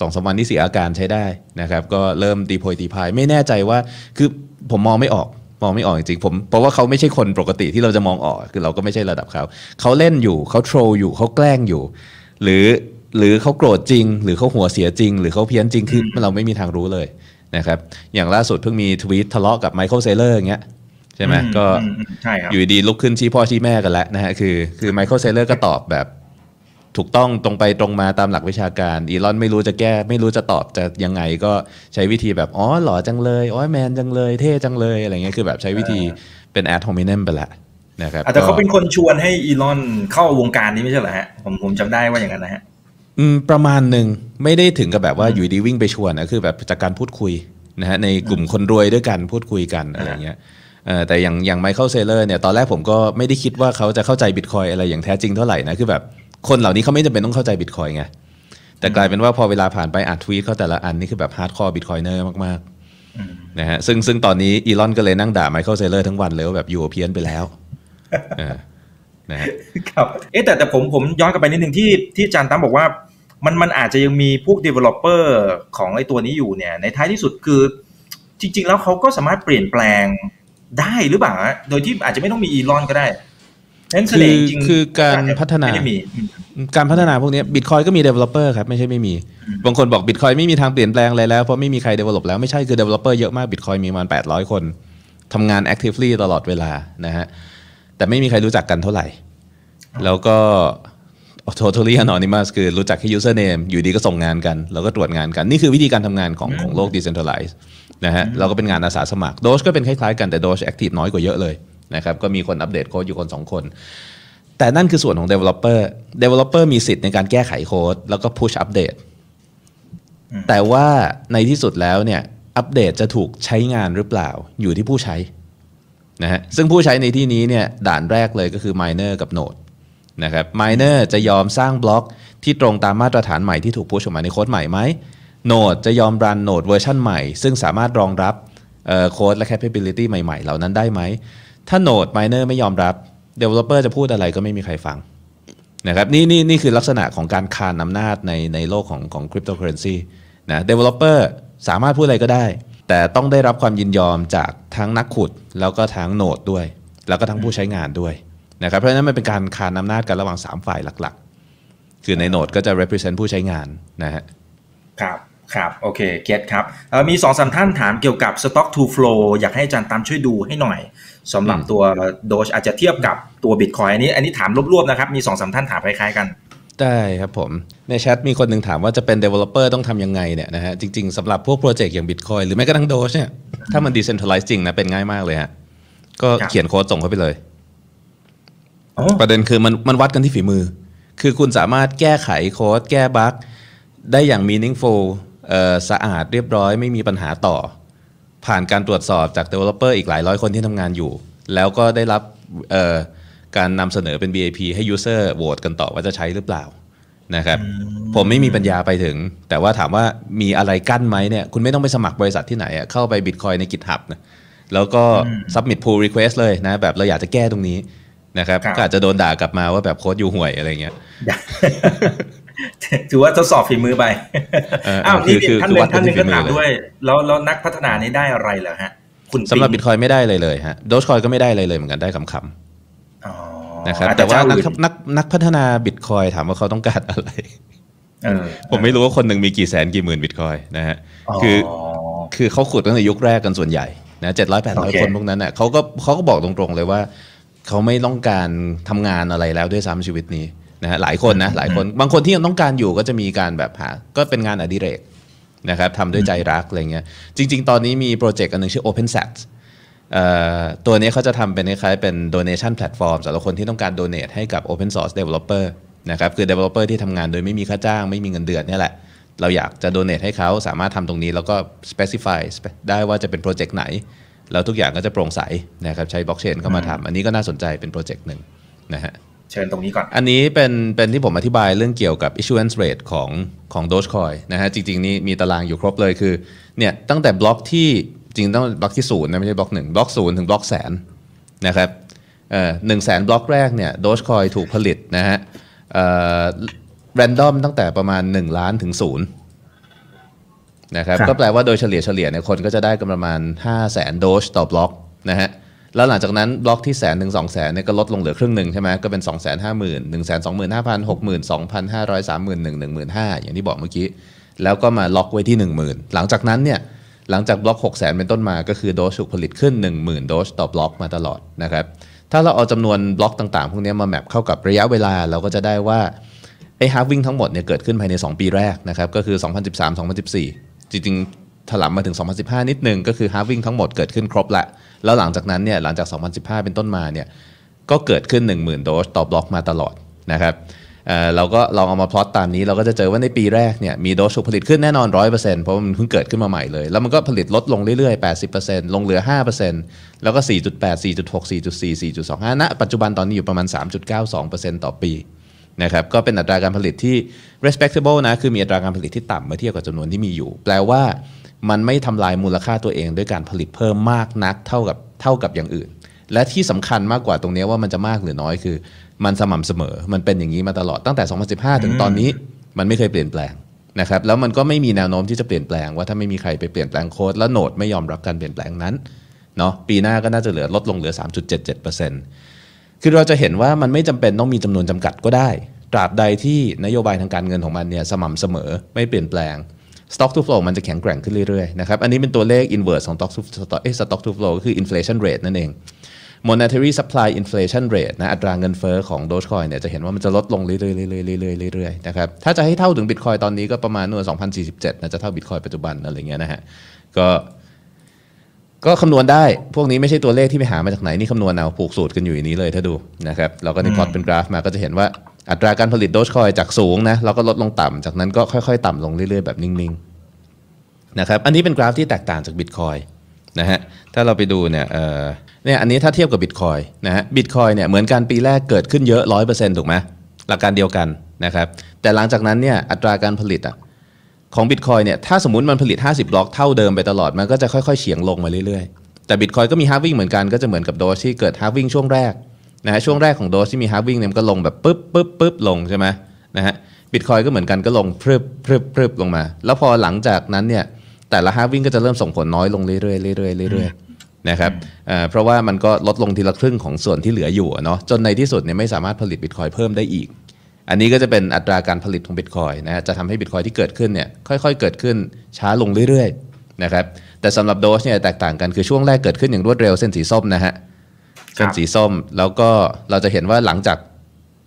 สองสามวันนี้เสียอาการใช้ได้นะครับก็เริ่มตีโพยตีพายไม่แน่ใจว่าคือผมมองไม่ออกมองไม่ออกจริงๆผมเพราะว่าเขาไม่ใช่คนปกติที่เราจะมองออก คือเราก็ไม่ใช่ระดับเขา เขาเล่นอยู่เขา troll อยู่เขาแกล้งอยู่ หรือหรือเขาโกรธจริง หรือเขาหัวเสียจริง หรือเขาเพี้ยนจริงคือเราไม่มีทางรู้เลย นะครับอย่างล่าสุดเพิ่งมีทวีตทะเลาะกับ Michael Saylor อย่างเงี้ยใช่ไหมก็อยู่ดีๆลุกขึ้นชี้พ่อชี้แม่กันแล้วนะฮะคือคือ Michael Saylor ก็ตอบแบบถูกต้องตรงไปตรงมาตามหลักวิชาการอีลอนไม่รู้จะแก้ ไม่รู้จะตอบจะยังไงก็ใช้วิธีแบบ อ๋อหล่อจังเลยอ๋อแมนจังเลย เท่จังเลยอะไรเงี้ยคือแบบใช้วิธีเป็น ad hominem ไปละนะครับแต่เขาเป็นคนชวนให้อีลอนเข้าวงการนี้ไม่ใช่เหรอฮะผมผมจำได้ว่าอย่างนั้นนะฮะอืม ประมาณหนึ่งไม่ได้ถึงกับแบบว่าอยู่ดีๆวิ่งไปชวนนะคือแบบจากการพูดคุยนะฮะในกลุ่มคนรวยด้วยกันพูดคุยกันอะไรเงี้ยแต่อย่างอย่าง Michael Saylor เนี่ยตอนแรกผมก็ไม่ได้คิดว่าเขาจะเข้าใจบิตคอยอะไรอย่างแท้จริงเท่าไหร่นะคือแบบคนเหล่านี้เขาไม่จำเป็นต้องเข้าใจบิตคอยไงแต่กลายเป็นว่าพอเวลาผ่านไปอ่านทวีตเขาแต่ละอันนี่คือแบบ hardcore bitcoiner มากๆนะฮะซึ่งซึ่งตอนนี้อีลอนก็เลยนั่งด่า Michael Saylor ทั้งวันเลยว่าแบบ you เพี้ยนไปแล้วนะฮะครับเอ๊แต่แต่ผมผมย้อนกลับไปนิดนึงที่ที่อาจารย์ตั้มบอกว่า มันมันอาจจะยังมีพวก developer ของไอ้ตัวนี้อยู่เนี่ย ในท้ายที่สุดคือจริง ๆ แล้วเขาก็สามารถเปลี่ยนแปลงได้หรือเปล่า โดยที่อาจจะไม่ต้องมีอีลอนก็ได้นั้นเสคืน่อห์จริงคือการพัฒนาไม่ได้มีอืมการพัฒนาพวกนี้บิตคอยก็มี developer ครับ ไม่ใช่ไม่มี บางคนบอกบิตคอยไม่มีทางเปลี่ยนแปลงอะไรแล้ว เพราะไม่มีใคร develop แล้ว ไม่ใช่คือ developer เยอะมากบิตคอยมีประมาณ 800 คนทำงาน actively ตลอดเวลานะฮะแต่ไม่มีใครรู้จักกันเท่าไหร่ แล้วก็ totally anonymous คือรู้จักแค่ username อยู่ดีก็ส่งงานกัน แล้วก็ตรวจงานกัน นี่คือวิธีการทำงานของของโลก decentralized นะฮะเราก็เป็นงานอาสาสมัคร Doge ก็เป็นคล้ายๆกันแต่ Doge active น้อยกว่าเยอะเลยนะครับก็มีคนอัปเดตโค้ดอยู่คนสองคน แต่นั่นคือส่วนของ developer developer มีสิทธิ์ในการแก้ไขโค้ดแล้วก็ push อัปเดตแต่ว่าในที่สุดแล้วเนี่ยอัปเดตจะถูกใช้งานหรือเปล่าอยู่ที่ผู้ใช้นะฮะซึ่งผู้ใช้ในที่นี้เนี่ยด่านแรกเลยก็คือ miner กับ node นะครับ miner จะยอมสร้างบล็อกที่ตรงตามมาตรฐานใหม่ที่ถูก push ออกมาในโค้ดใหม่ไหม node จะยอมรัน node เวอร์ชันใหม่ ซึ่งสามารถรองรับโค้ดและ capability ใหม่ ๆ เหล่านั้นได้ไหม ถ้า node miner ไม่ยอมรับ developer จะพูดอะไรก็ไม่มีใครฟังนะครับนี่นี่นี่คือลักษณะของการคานอำนาจในในโลกของของคริปโตเคอเรนซีนะ developer สามารถพูดอะไรก็ได้ แต่ต้องได้รับความยินยอมจากทั้งนักขุด แล้วก็ทั้งโนดด้วย แล้วก็ทั้งผู้ใช้งานด้วย นะครับเพราะฉะนั้นมันเป็นการคานอำนาจกันระหว่าง 3 ฝ่ายหลักๆ คือในโนดก็จะ represent ผู้ใช้งานนะฮะครับครับโอเคเก็ตครับเอ่อมีสองสามท่านถามเกี่ยวกับ Stock to Flow อยากให้อาจารย์ตามช่วยดูให้หน่อยสำหรับอืมตัวโดชอาจจะเทียบกับตัว Bitcoin อันนี้อันนี้ถามรวบๆนะครับ มีสองสามท่านถามคล้ายๆกันได้ครับผม ในแชทมีคนหนึ่งถามว่าจะเป็น developer ต้องทำยังไงเนี่ยนะฮะจริง ๆสำหรับพวกโปรเจกต์อย่าง Bitcoin หรือแม้กระทั่ง Doge เนี่ยถ้ามัน decentralized จริงนะเป็นง่ายมากเลยฮะก็ครับเขียนโค้ดส่งเข้าไปเลยอ๋อ ประเด็นคือมันมันวัดกันที่ฝีมือ คือคุณสามารถแก้ไขโค้ดแก้บั๊กได้อย่าง meaningful เอ่อสะอาดเรียบร้อยไม่มีปัญหาต่อ ผ่านการตรวจสอบจาก developer อีกหลายร้อยคนที่ทำงานอยู่ แล้วก็ได้รับเอ่อการนำเสนอเป็น BIP ให้ user โหวตกันต่อว่าจะใช้หรือเปล่านะครับผมไม่มีปัญญาไปถึง แต่ว่าถามว่ามีอะไรกั้นไหมเนี่ยคุณไม่ต้องไปสมัครบริษัทที่ไหนอะเข้าไป Bitcoin ใน GitHub นะแล้วก็ submit pull request เลยนะแบบเราอยากจะแก้ตรงนี้ นะครับครับก็อาจจะโดนด่ากลับมาว่าแบบโค้ดอยู่ห่วยอะไรเงี้ยถือว่าทดสอบฝีมือไปเอออ้าวคือนี่คือท่านคือหนึ่วัดงท่านหนึ่งกัก็นที่ฝีมือถามด้วย แล้วแล้วนักพัฒนานี้ได้อะไรเหรอฮะ คุณสำหรับปิ๊ง Bitcoin ไม่ได้เลยเลยฮะ Dogecoin ก็ไม่ได้เลยเลยเหมือนกันได้คำๆอ๋อนะครับอาจจะแต่ว่านักเจ้อื่นนักนักพัฒนาบิตคอยถามว่าเขาต้องการอะไรเออผมไม่รู้ว่าคนหนึ่งมีกี่แสนกี่หมื่นบิตคอยนะฮะคือคือเขาขุดตั้งแต่ยุคแรกกันส่วนใหญ่นะเจ็ดร้อยแปดร้อยโอเคคนพวกนั้นเน่ะเขาก็เขาก็บอกตรงๆเลยว่า เขาไม่ต้องการทำงานอะไรแล้วด้วยซ้ำชีวิตนี้นะฮะหลายคนนะหลายคนบางคนที่ยังต้องการอยู่ก็จะมีการแบบหาก็เป็นงานอดิเรกนะครับทำด้วยใจรักอะไรเงี้ยจริง ๆ ตอนนี้มีโปรเจกต์อันหนึ่งชื่อ OpenSats เอ่อตัวนี้เขาจะทำเป็นคล้ายๆเป็น donation platform สำหรับคนที่ต้องการ donate ให้กับ open source developer นะครับคือ developer ที่ทำงานโดยไม่มีค่าจ้าง ไม่มีเงินเดือนเนี่ยแหละเราอยากจะ donate ให้เขาสามารถทำตรงนี้แล้วก็ specify ได้ว่าจะเป็นโปรเจกต์ไหน แล้วทุกอย่างก็จะโปร่งใสนะครับใช้บล็อกเชนเข้ามาทำอันนี้ก็น่าสนใจเป็นโปรเจกต์หนึ่งนะฮะเชิญตรงนี้ก่อน อันนี้เป็นเป็นที่ผมอธิบายเรื่องเกี่ยวกับ issuance rate ของของ Dogecoin นะฮะจริง ๆ นี่มีตารางอยู่ครบเลยคือเนี่ยตั้งแต่บล็อกที่จริงต้องบล็อกที่ศูนย์นะไม่ใช่บล็อกหนึ่งบล็อกศูนย์ถึงบล็อกแสนนะครับหนึ่งแสนบล็อกแรกเนี่ย Dogecoin ถูกผลิตนะฮะ random ตั้งแต่ประมาณ 1 ล้านถึงศูนย์ นะครับครับก็แปลว่าโดยเฉลี่ยเฉลี่ยเนี่ยคนก็จะได้กันประมาณ 5 0 0แสน Doge ต่อบล็อกนะฮะแล้วหลังจากนั้นบล็อกที่แสนถึงสองแสนเนี่ยก็ลดลงเหลือครึ่งหนึ่งใช่ไหมก็เป็น2 5 0 0 0 0 1 2 5 0 0 0 6 2 5 0 0 3 1 1 1 5อย่างที่บอกเมื่อกี้ แล้วก็มาล็อกไว้ที่10,000หลังจากนั้นเนี่ยหลังจากบล็อก6 0 0 0 0เป็นต้นมาก็คือ Doge ถูกผลิตขึ้น10,000 Doge ต่อบล็อกมาตลอดนะครับถ้าเราเอาจำนวนบล็อกต่างๆ พวกนี้มา map เข้ากับระยะเวลาเราก็จะได้ว่าไอ้ halving ทั้งหมดเนี่ยเกิดขึ้นภายใน 2 ปีแรกนะครับก็คือ 2013-2014 จริงๆถลำมาถึง 2015 นิดนึงก็คือ halving ทั้งหมดเกิดขึ้นครบละแล้วหลังจากนั้นเนี่ยหลังจาก 2015 เป็นต้นมาเนี่ยก็เกิดขึ้น 10,000 โดสต่อบล็อกมาตลอดนะครับเเราก็ลองเอามาพลอตตามนี้เราก็จะเจอว่าในปีแรกเนี่ยมีโดสถูกผลิตขึ้นแน่นอน 100%เพราะว่ามันเพิ่งเกิดขึ้นมาใหม่เลย แล้วมันก็ผลิตลดลงเรื่อยๆ 80%ลงเหลือ 5%แล้วก็ 4.8 4.6 4.4 4.25ณปัจจุบันตอนนี้อยู่ประมาณ 3.92%ต่อปี นะครับก็เป็นอัตราการผลิตที่ respectable นะคือมีอัตราการผลิตที่ต่ำเมื่อเทียบกับจำนวนที่มีอยู่ แปลว่ามันไม่ทำลายมูลค่าตัวเองด้วยการผลิตเพิ่มมากนักเท่ากับเท่ากับอย่างอื่น และที่สำคัญมากกว่าตรงนี้ว่ามันจะมากหรือน้อยคือ มันสม่ำเสมอมันเป็นอย่างนี้มาตลอดตั้งแต่ 2015 ถึงตอนนี้มันไม่เคยเปลี่ยนแปลงนะครับแล้วมันก็ไม่มีแนวโน้มที่จะเปลี่ยนแปลงว่าถ้าไม่มีใครไปเปลี่ยนแปลงโค้ดแล้วโนดไม่ยอมรับการเปลี่ยนแปลงนั้นเนาะปีหน้าก็น่าจะเหลือลดลงเหลือ 3.77%เคือเราจะเห็นว่ามันไม่จำเป็นต้องมีจำนวนจำกัดก็ได้ ตราบใดที่นโยบายทางการเงินของมันเนี่ยสม่ำเสมอไม่เปลี่ยนแปลง stock to flow มันจะแข็งแกร่งขึ้นเรื่อยๆนะครับ อันนี้เป็นตัวเลข inverse ของ stock to stock เอ้ย stock to flow ก็คือ inflation rate นั่นเอง monetary supply inflation rate นะอัตราเงินเฟ้อของ Dogecoin เนี่ยจะเห็นว่ามันจะลดลงเรื่อยๆเรื่อยๆเรื่อยๆๆนะครับ ถ้าจะให้เท่าถึง Bitcoin ตอนนี้ก็ประมาณนู่น2047นะจะเท่า Bitcoin ปัจจุบันอะไรเงี้ยนะฮะ ก็ ก็คำนวณได้ พวกนี้ไม่ใช่ตัวเลขที่ไปหามาจากไหน นี่คำนวณเอาผูกสูตรกันอยู่อย่างนี้เลยถ้าดูนะครับ เราก็นี่พอตเป็นกราฟมาก็จะเห็นว่าอัตราการผลิต Dogecoin จากสูงนะเราก็ลดลงต่ำจากนั้นก็ค่อยๆ ต่ำลงเรื่อยๆ แบบนิ่งๆนะครับ อันนี้เป็นกราฟที่แตกต่างจาก Bitcoin นะฮะ ถ้าเราไปดูเนี่ยเอ่อเนี่ยอันนี้ถ้าเทียบกับบิตคอยนะฮะ บิตคอยเนี่ยเหมือนกันปีแรกเกิดขึ้นเยอะร้อยเปอร์เซ็นต์ถูกไหมหลักการเดียวกันนะครับ แต่หลังจากนั้นเนี่ยอัตราการผลิตอะ ของบิตคอยเนี่ยถ้าสมมติมันผลิต 50 บล็อกเท่าเดิมไปตลอด มันก็จะค่อยๆเฉียงลงมาเรื่อยๆ แต่บิตคอยก็มี halving เหมือนกันก็จะเหมือนกับ Doge ที่เกิด halving ช่วงแรกนะฮะช่วงแรกของ Doge ที่มี halving เนี่ยมันก็ลงแบบปึ๊บปึ๊บปึ๊บลงใช่ไหมนะฮะบิตคอยก็เหมือนกันก็ลงพรึบพรึบพรึบลงมา แล้วพอหลังจากนั้นเนี่ยแต่ละ halving ก็จะเริ่มส่งผลน้อยลงเรื่อยๆเรื่อยๆเรื่อยๆนะครับเพราะว่ามันก็ลดลงทีละครึ่งของส่วนที่เหลืออยู่เนาะจนในที่สุดเนี่ยไม่สามารถผลิตบิตคอยเพิ่มได้อีก อันนี้ก็จะเป็นอัตราการผลิตของบิตคอยนะฮะจะทำให้บิตคอยที่เกิดขึ้นเนี่ยค่อยๆ เกิดขึ้นช้าลงเรื่อยๆนะครับแต่สำหรับ Doge เนี่ยแตกต่างกันคือช่วงแรกเกิดขึ้นอย่างรวดเร็วเส้นสีส้มนะฮะเส้นสีส้มแล้วก็เราจะเห็นว่าหลังจาก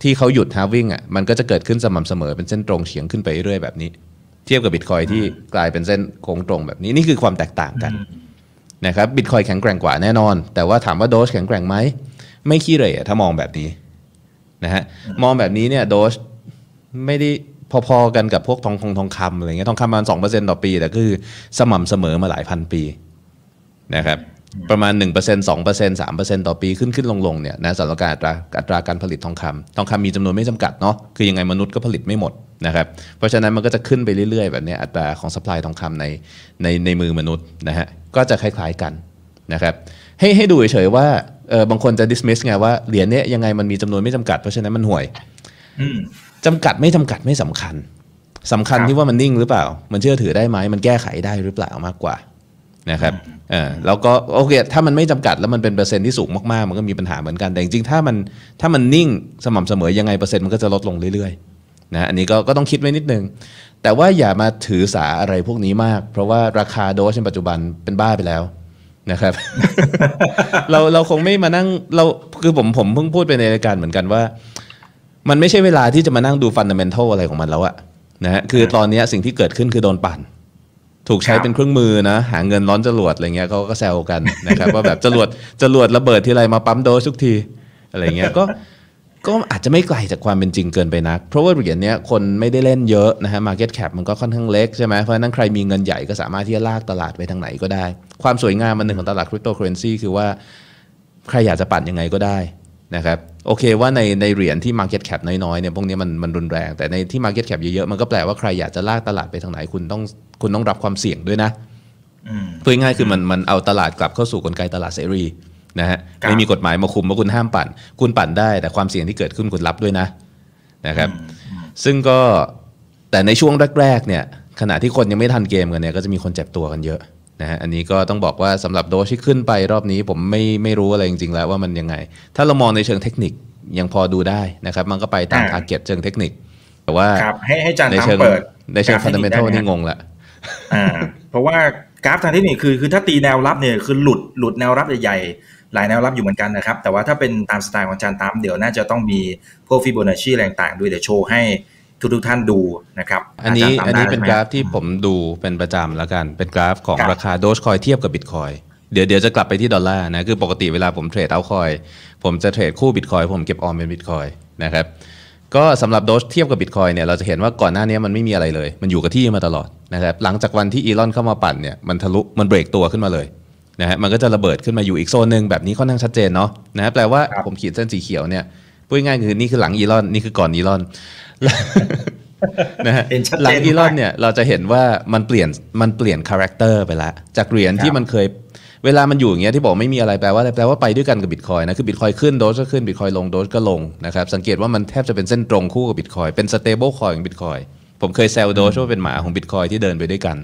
ที่เขาหยุดฮาวิ่งอะมันก็จะเกิดขึ้นสม่ำเสมอเป็นเส้นตรงเฉียงขึ้นไปเรื่อยๆแบบนี้ เทียบกับบิตคอยที่กลายเป็นเส้นโค้งตรงแบบนี้นี่คือความแตกต่างกันนะครับบิตคอยแข็งแกร่งกว่าแน่นอน แต่ว่าถามว่าโดสแข็งแกร่งไหมไม่ขี้เหร่ถ้ามองแบบนี้ นะฮะมองแบบนี้เนี่ยโดสไม่ได้พอๆกันกับพวกทองคงทองคำอะไรเงี้ยทองคำประมาณสองเปอร์เซ็นต์ต่อปี แต่คือสม่ำเสมอมาหลายพันปีนะครับประมาณ 1% 2% 3%ต่อปีขึ้นขึ้นลงลงเนี่ยนะสำหรับการอัตราอัตราการผลิตทองคำทองคำมีจำนวนไม่จำกัดเนาะคือยังไงมนุษย์ก็ผลิตไม่หมดนะครับเพราะฉะนั้นมันก็จะขึ้นไปเรื่อยๆ แบบนี้อัตราของสป라이ทองคำในในในมือมนุษย์นะฮะก็จะคล้ายๆกันนะครับให้ให้ดูเฉยๆว่า เออบางคนจะ dismiss ไงว่าเหรียญเนี้ยยังไงมันมีจำนวนไม่จำกัดเพราะฉะนั้นมันห่วยจำกัดไม่จำกัดไม่สำคัญสำคัญที่ว่ามันนิ่งหรือเปล่า มันเชื่อถือได้ไหมมันแก้ไขได้หรือเปล่ามากกว่านะครับเออแล้วก็โอเคถ้ามันไม่จำกัดแล้วมันเป็นเปอร์เซ็นต์ที่สูงมากๆ มันก็มีปัญหาเหมือนกันแต่จริงๆถ้ามันถ้ามันนิ่งสม่ำเสมอยังไงเปอร์เซ็นต์มันก็จะลดลงเรื่อยๆนะอันนี้ก็ก็ต้องคิดไว้นิดนึง แต่ว่าอย่ามาถือสาอะไรพวกนี้มาก เพราะว่าราคาโดสในปัจจุบันเป็นบ้าไปแล้ว นะครับ เราเราคงไม่มานั่งเราคือผมผมเพิ่งพูดไปในรายการเหมือนกันว่า มันไม่ใช่เวลาที่จะมานั่งดู fundamental อะไรของมันแล้วอะนะฮะคือตอนนี้สิ่งที่เกิดขึ้นคือโดนปั่น ถูกใช้เป็นเครื่องมือนะ หาเงินร้อนจรวดอะไรเงี้ยเขาก็แซวกันนะครับ ว่าแบบจรวดจรวดระเบิดทีไรมา pump Doge ทุกทีอะไรเงี้ยก็ ก็อาจจะไม่ไกลจากความเป็นจริงเกินไปนัก เพราะว่าเหรียญเนี้ยคนไม่ได้เล่นเยอะนะฮะ market cap มันก็ค่อนข้างเล็กใช่ไหมเพราะฉะนั้นใครมีเงินใหญ่ก็สามารถที่จะลากตลาดไปทางไหนก็ได้ ความสวยงามอันหนึ่งของตลาดคริปโตเคอเรนซีคือว่า ใครอยากจะปั่นยังไงก็ได้นะครับโอเคว่าในในเหรียญที่ Market Cap น้อยๆเนี่ยพวกนี้มันมันรุนแรง แต่ในที่ Market Cap เยอะๆ มันก็แปลว่าใครอยากจะลากตลาดไปทางไหนคุณต้องคุณต้องรับความเสี่ยงด้วยนะพูดง่ายๆคือมันมันเอาตลาดกลับเข้าสู่กลไกตลาดเสรี นะฮะไม่มีกฎหมายมาคุมว่าคุณห้ามปั่น คุณปั่นได้ แต่ความเสี่ยงที่เกิดขึ้นคุณรับด้วยนะนะครับ ซึ่งก็แต่ในช่วงแรกๆเนี่ยขณะที่คนยังไม่ทันเกมกันเนี่ยก็จะมีคนเจ็บตัวกันเยอะนะฮะอันนี้ก็ต้องบอกว่าสำหรับ Doge ที่ขึ้นไปรอบนี้ผมไม่ไม่รู้อะไรจริงๆแล้วว่ามันยังไง ถ้าเรามองในเชิงเทคนิคยังพอดูได้นะครับ มันก็ไปตาม target เชิงเทคนิค แต่ว่าให้ให้จันในเชิงเปิดในเชิง fundamental นี่งงละอ่าเพราะว่ากราฟทางเทคนิคคือคือถ้าตีแนวรับเนี่ยคือหลุดหลุดแนวรับใหญ่ๆ หลายแนวรับอยู่เหมือนกันนะครับ แต่ว่าถ้าเป็นตามสไตล์ของจันตามเดี๋ยวน่าจะต้องมีพวกฟิโบนัชชีแรงต่างด้วยเดี๋ยวโชว์ให้ทุกทุกท่านดูนะครับ อันนี้อันนี้เป็นกราฟที่ผมดูเป็นประจำแล้วกัน เป็นกราฟของราคา Dogecoin เทียบกับบิตคอยเดี๋ยวเดี๋ยวจะกลับไปที่ดอลลาร์นะ คือปกติเวลาผมเทรด altcoin ผมจะเทรดคู่บิตคอยผมเก็บออมเป็นบิตคอยนะครับ ก็สำหรับ Doge เทียบกับบิตคอยเนี่ยเราจะเห็นว่าก่อนหน้านี้มันไม่มีอะไรเลย มันอยู่กับที่มาตลอดนะครับ หลังจากวันที่อีลอนเข้ามาปั่นเนี่ยมันทะลุมันเบรกตัวขึ้นมาเลย นะฮะมันก็จะระเบิดขึ้นมาอยู่อีกโซนหนึ่งแบบนี้ค่อนข้างชัดเจนเนาะนะแปลว่าผมขีดเส้นสีเขียวเนี่ยพูดง่ายคือนี่คือหลังอีลอนนี่คือก่อนอีลอนนะฮะหลังอีลอนเนี่ยเราจะเห็นว่ามันเปลี่ยนมันเปลี่ยนคาแรคเตอร์ไปแล้วจากเหรียญที่มันเคยเวลามันอยู่อย่างเงี้ยที่บอกไม่มีอะไรแปลว่าอะไรแปลว่าไปด้วยกันกับบิตคอยนะคือบิตคอยขึ้น Doge ก็ขึ้นบิตคอยลง Doge ก็ลงนะครับสังเกตว่ามันแทบจะเป็นเส้นตรงคู่กับบิตคอยเป็น stablecoin ของบิตคอยผมเคยแซว Doge ว่าเป็นหมาของบิตคอยที่เดินไปด้วยกัน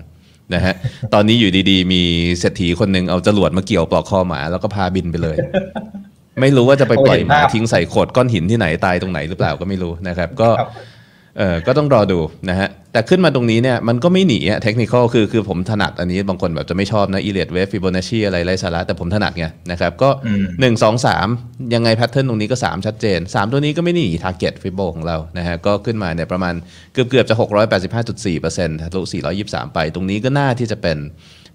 นะฮะตอนนี้อยู่ดีๆ มีเศรษฐีคนหนึ่งเอาจรวดมาเกี่ยวปลอกคอหมาแล้วก็พาบินไปเลย ไม่รู้ว่าจะไปปล่อยหมาโอ้เห็นภาพทิ้งใส่โขดก้อนหินที่ไหนตายตรงไหนหรือเปล่าก็ไม่รู้นะครับ ก็ครับ เออก็ต้องรอดูนะฮะ แต่ขึ้นมาตรงนี้เนี่ยมันก็ไม่หนีอะเทคนิคคือคือผมถนัดอันนี้บางคนแบบจะไม่ชอบนะ Elliott Wave Fibonacci อะไรไร้สาระแต่ผมถนัดไงนะครับก็อืมหนึ่งสองสามยังไง pattern ตรงนี้ก็ 3 ชัดเจน 3 ตัวนี้ก็ไม่หนี target Fibo ของเรานะฮะก็ขึ้นมาเนี่ยประมาณเกือบเกือบๆจะ 685.4%ทะลุ423 ไป ตรงนี้ก็น่าที่จะเป็น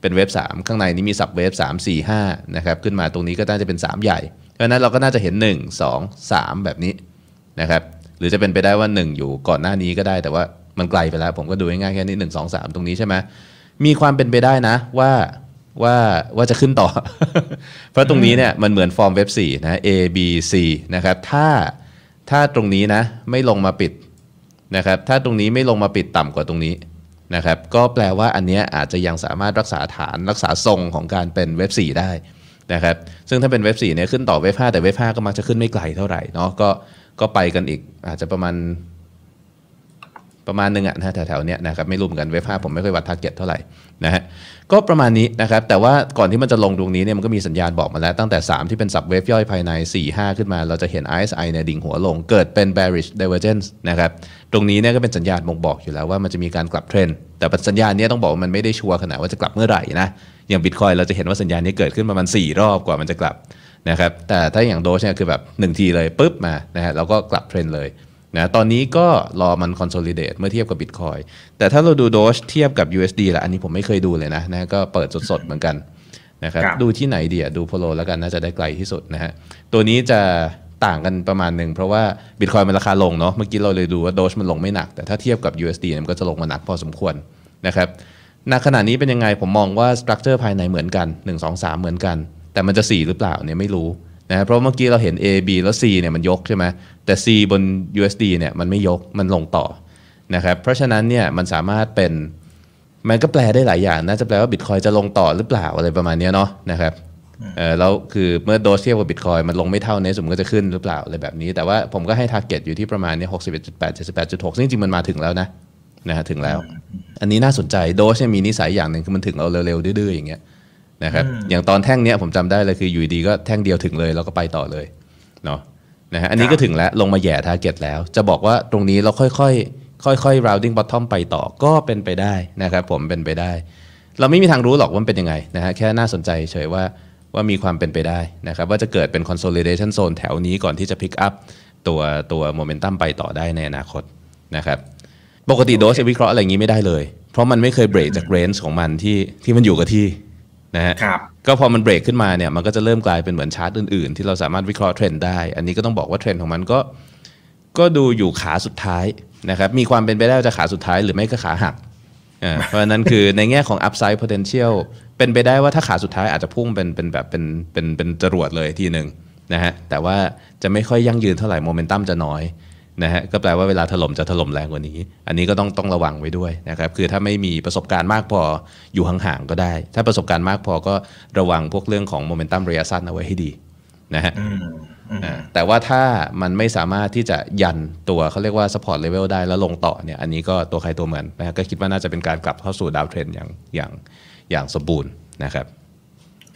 เป็นเวฟ3ข้างในนี้มีสับเวฟ3 4 5นะครับขึ้นมาตรงนี้ก็น่าจะเป็น 3 ใหญ่เพราะฉะนั้นเราก็น่าจะเห็น 1 2 3 แบบนี้นะครับ หรือจะเป็นไปได้ว่า 1 อยู่ก่อนหน้านี้ก็ได้ แต่ว่ามันไกลไปแล้ว ผมก็ดูง่ายๆแค่นี้1 2 3ตรงนี้ใช่ไหมมีความเป็นไปได้นะว่าว่าว่าจะขึ้นต่อ เพราะตรงนี้เนี่ยมันเหมือนฟอร์มเว็บ4นะ A B C นะครับถ้าถ้าตรงนี้นะไม่ลงมาปิดนะครับถ้าตรงนี้ไม่ลงมาปิดต่ำกว่าตรงนี้นะครับก็แปลว่าอันเนี้ยอาจจะยังสามารถรักษาฐานรักษาทรงของการเป็น wave 4ได้นะครับซึ่งถ้าเป็น wave 4เนี่ยขึ้นต่อ wave 5แต่ wave 5ก็มักจะขึ้นไม่ไกลเท่าไหร่เนาะก็ ก็ไปกันอีก อาจจะประมาณประมาณหนึ่งอะนะแถวๆเนี้ยนะครับไม่รวมกัน wave 5ผมไม่ค่อยวัด target เท่าไหร่นะฮะก็ประมาณนี้นะครับ แต่ว่าก่อนที่มันจะลงตรงนี้เนี่ยมันก็มีสัญญาณบอกมาแล้ว ตั้งแต่ 3 ที่เป็น subwave ย่อยภายใน 4 5 ขึ้นมา เราจะเห็น RSI เนี่ยดิ่งหัวลง เกิดเป็น bearish divergence นะครับ ตรงนี้เนี่ยก็เป็นสัญญาณบ่งบอกอยู่แล้วว่ามันจะมีการกลับเทรนด์แต่สัญญาณนี้ต้องบอกว่ามันไม่ได้ชัวร์ขนาดว่าจะกลับเมื่อไหร่นะอย่างบิตคอยเราจะเห็นว่าสัญญาณนี้เกิดขึ้นประมาณ4รอบกว่ามันจะกลับ นะครับแต่ถ้าอย่างโดชเนี่ยคือแบบหนึ่งทีเลยปุ๊บมานะฮะเราก็กลับเทรนด์เลยนะตอนนี้ก็รอมัน consolidate เมื่อเทียบกับ Bitcoin แต่ถ้าเราดู Doge เทียบกับ USD ละอันนี้ผมไม่เคยดูเลยนะนะก็เปิดสดๆเหมือนกันนะครับครับดูที่ไหนดีอะดูโพโลแล้วกันน่าจะได้ไกลที่สุดนะฮะตัวนี้จะต่างกันประมาณหนึ่งเพราะว่า Bitcoin มันราคาลงเนาะเมื่อกี้เราเลยดูว่า Doge มันลงไม่หนัก แต่ถ้าเทียบกับ USD เนี่ยมันก็จะลงมาหนักพอสมควรนะครับณขณะนี้เป็นยังไงผมมองว่า structure ภายในเหมือนกัน 1 2 3 เหมือนกัน แต่มันจะ 4 หรือเปล่าเนี่ยไม่รู้นะเพราะเมื่อกี้เราเห็น A B แล้ว C เนี่ยมันยกใช่ไหมแต่ C บน USD เนี่ยมันไม่ยกมันลงต่อนะครับเพราะฉะนั้นเนี่ยมันสามารถเป็นมันก็แปลได้หลายอย่างน่าจะแปลว่าบิตคอยจะลงต่อหรือเปล่าอะไรประมาณเนี้ยเนาะนะครับเออแล้วคือเมื่อ Doge เทียบกับบิตคอยมันลงไม่เท่าเนสมก็จะขึ้นหรือเปล่าอะไรแบบนี้ แต่ว่าผมก็ให้ target อยู่ที่ประมาณเนี้ยหกสิบเอ็ดจุดแปดเจ็ดสิบแปดจุดหกซึ่งจริงๆมันมาถึงแล้วนะนะฮะถึงแล้ว อันนี้น่าสนใจ Doge เนี่ยมีนิสัยอย่างหนึ่งคือมันถึงเราเร็วๆดื้อๆอย่างเงี้ย นะครับอย่างตอนแท่งเนี้ยผมจำได้เลยคืออยู่ดีๆก็แท่งเดียวถึงเลยแล้วก็ไปต่อเลยเนาะนะฮะอันนี้ก็ถึงแล้วลงมาแหย่ target แล้ว จะบอกว่าตรงนี้เราค่อยๆค่อยๆ rounding bottom ไปต่อก็เป็นไปได้นะครับผมเป็นไปได้ เราไม่มีทางรู้หรอกว่ามันเป็นยังไงนะฮะแค่น่าสนใจเฉยว่าว่ามีความเป็นไปได้นะครับว่าจะเกิดเป็น consolidation zone แถวนี้ก่อนที่จะ pick up ตัวตัว momentum ไปต่อได้ในอนาคตนะครับปกติโดสจะวิเคราะห์อะไรอย่างนี้ไม่ได้เลย เพราะมันไม่เคยเบรกจาก range ของมันที่ที่มันอยู่กับที่ นะฮะครับก็พอมันเบรกขึ้นมาเนี่ยมันก็จะเริ่มกลายเป็นเหมือนชาร์ตอื่นๆ ที่เราสามารถวิเคราะห์เทรนด์ได้ อันนี้ก็ต้องบอกว่าเทรนด์ของมันก็ก็ดูอยู่ขาสุดท้ายนะครับมีความเป็นไปได้ว่าจะขาสุดท้ายหรือไม่ก็ขาหักอ่าเพราะฉะนั้นคือในแง่ของ upside potential เป็นไปได้ว่าถ้าขาสุดท้ายอาจจะพุ่งเป็นเป็นแบบเป็นเป็นเป็นจรวดเลยทีหนึ่งนะฮะแต่ว่าจะไม่ค่อยยั่งยืนเท่าไหร่โมเมนตัมจะน้อย นะฮะก็แปลว่าเวลาถล่มจะถล่มแรงกว่านี้ อันนี้ก็ต้องต้องระวังไว้ด้วยนะครับคือถ้าไม่มีประสบการณ์มากพออยู่ห่างๆก็ได้ ถ้าประสบการณ์มากพอก็ระวังพวกเรื่องของโมเมนตัมระยะสั้นเอาไว้ให้ดีนะฮะอืมอืมอ่าแต่ว่าถ้ามันไม่สามารถที่จะยันตัวเขาเรียกว่า support level ได้แล้วลงต่อเนี่ยอันนี้ก็ตัวใครตัวมันนะฮะก็คิดว่าน่าจะเป็นการกลับเข้าสู่ดาวเทรนอย่างอย่างอย่างสมบูรณ์นะครับ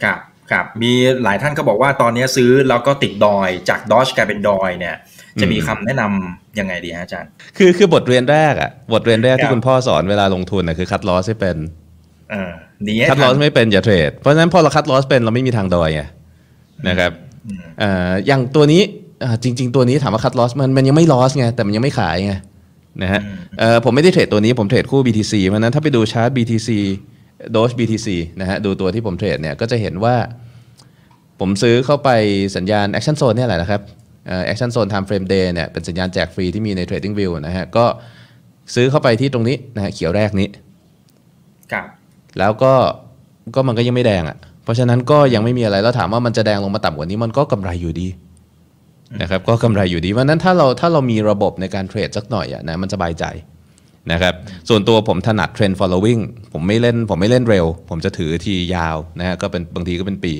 ครับครับมีหลายท่านก็บอกว่าตอนนี้ซื้อแล้วก็ติดดอยจากดอชกลายเป็นดอยเนี่ย จะมีคำแนะนำยังไงดีฮะอาจารย์ คือคือบทเรียนแรกอะบทเรียนแรกครัที่บคุณพ่อสอนเวลาลงทุนนะคือคัดลอสให้เป็นเออดีให้คัดลอสทันไม่เป็นอย่าเทรด เพราะฉะนั้นพอเราคัดลอสเป็นเราไม่มีทางดอยไงนะครับเอ่ออย่างตัวนี้อ่าจริง ๆ ตัวนี้ถามว่าคัดลอสมันมันยังไม่ลอสไงแต่มันยังไม่ขายไงนะฮะเอ่อผมไม่ได้เทรดตัวนี้ผมเทรดคู่ BTC เพราะฉะนั้นถ้าไปดูชาร์ต BTC โดช BTC นะฮะดูตัวที่ผมเทรดเนี่ยก็จะเห็นว่า ผมซื้อเข้าไปสัญญาณ Action Zone เนี่ยแหละนะครับ เอ่อ Action Zone Time Frame Day เนี่ยเป็นสัญญาณแจกฟรีที่มีใน Trading View นะฮะก็ซื้อเข้าไปที่ตรงนี้นะฮะเขียวแรกนี้ครับแล้วก็ก็มันก็ยังไม่แดงอะ่ะ เพราะฉะนั้นก็ยังไม่มีอะไรแล้วถามว่ามันจะแดงลงมาต่ำกว่านี้มันก็กำไรอยู่ดีนะครับก็กำไรอยู่ดีเพราะฉะนั้นถ้าเราถ้าเรามีระบบในการเทรดสักหน่อยอะนะมันสบายใจนะครับส่วนตัวผมถนัดเทรน following ผมไม่เล่นผมไม่เล่นเร็ว ผมจะถือทียาวนะฮะก็เป็นบางทีก็เป็นปี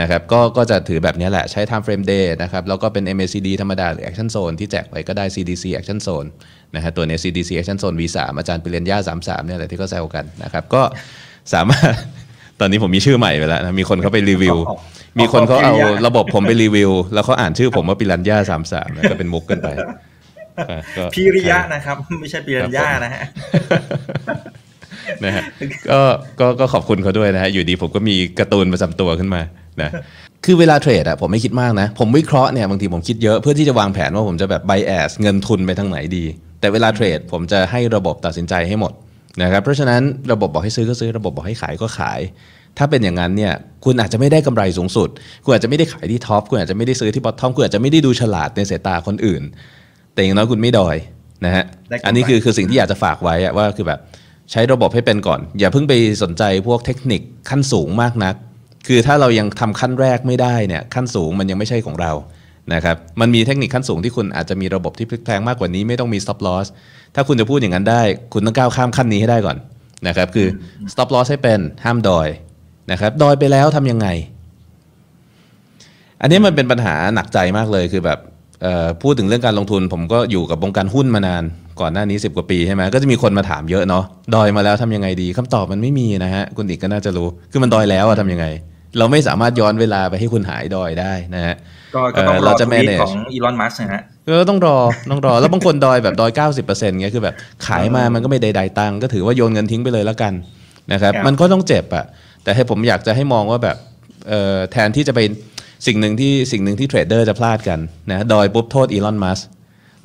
นะครับก็ก็จะถือแบบนี้แหละใช้ time frame day นะครับแล้วก็เป็น MACD ธรรมดาหรือ action zone ที่แจกไปก็ได้ CDC action zone นะฮะตัวเนี้ย CDC action zone V3 อาจารย์ปริญญา33เนี่ยแหละที่เขาแซวกันนะครับก็สามารถตอนนี้ผมมีชื่อใหม่ไปแล้วนะมีคนเขาไปรีวิว มีคนเขาเอาระบบผมไปรีวิว แล้วเขาอ่านชื่อผมว่าปิรันย่าสามสามก็เป็นมุกกันไปพิริยะนะครับ ไม่ใช่ปิรันย่านะฮะนะฮะก็ก็ก็ขอบคุณเขาด้วยนะฮะอยู่ดีผมก็มีการ์ตูนประจำตัวขึ้นมา นะคือเวลาเทรดอะผมไม่คิดมากนะ ผมวิเคราะห์เนี่ยบางทีผมคิดเยอะเพื่อที่จะวางแผนว่าผมจะแบบไบแอสเงินทุนไปทางไหนดี แต่เวลาเทรดผมจะให้ระบบตัดสินใจให้หมดนะครับเพราะฉะนั้นระบบบอกให้ซื้อก็ซื้อระบบบอกให้ขายก็ขาย ถ้าเป็นอย่างนั้นเนี่ยคุณอาจจะไม่ได้กำไรสูงสุด คุณอาจจะไม่ได้ขายที่ท็อปคุณอาจจะไม่ได้ซื้อที่บอททอมคุณอาจจะไม่ได้ดูฉลาดในสายตาคนอื่น แต่อย่างน้อยคุณไม่ดอยนะฮะอันนี้คือคือสิ่งที่อยากจะฝากไว้ว่าคือแบบใช้ระบบให้เป็นก่อน อย่าเพิ่งไปสนใจพวกเทคนิคขั้นสูงมากนัก คือถ้าเรายังทำขั้นแรกไม่ได้เนี่ยขั้นสูงมันยังไม่ใช่ของเรานะครับมันมีเทคนิคขั้นสูงที่คุณอาจจะมีระบบที่พลิกแพลงมากกว่านี้ไม่ต้องมี stop loss ถ้าคุณจะพูดอย่างนั้นได้ คุณต้องก้าวข้ามขั้นนี้ให้ได้ก่อนนะครับคือ stop loss ให้เป็นห้ามดอยนะครับดอยไปแล้วทำยังไง อันนี้มันเป็นปัญหาหนักใจมากเลยคือแบบพูดถึงเรื่องการลงทุน ผมก็อยู่กับวงการหุ้นมานานก่อนหน้านี้ 10 กว่าปีใช่ไหมก็จะมีคนมาถามเยอะเนาะดอยมาแล้วทำยังไงดีคำตอบมันไม่มีนะฮะคุณอีกก็น่าจะรู้ คือมันดอยแล้วอะทำยังไง เราไม่สามารถย้อนเวลาไปให้คุณหายดอยได้นะฮะก็ต้องรอทวีตของอีลอนมัสนะฮะก็ต้องรอต้องรอ แล้วบางคนดอยแบบดอย 90%เงี้ยคือแบบขายมามันก็ไม่ได้ใดตังก็ถือว่าโยนเงินทิ้งไปเลยแล้วกันนะครับมันก็ต้องเจ็บอะแต่ให้ผมอยากจะให้มองว่าแบบแทนที่จะไปสิ่งหนึ่งที่สิ่งหนึ่งที่เทรดเดอร์จะพลาดกันนะดอยปุ๊บโทษอีลอนมัส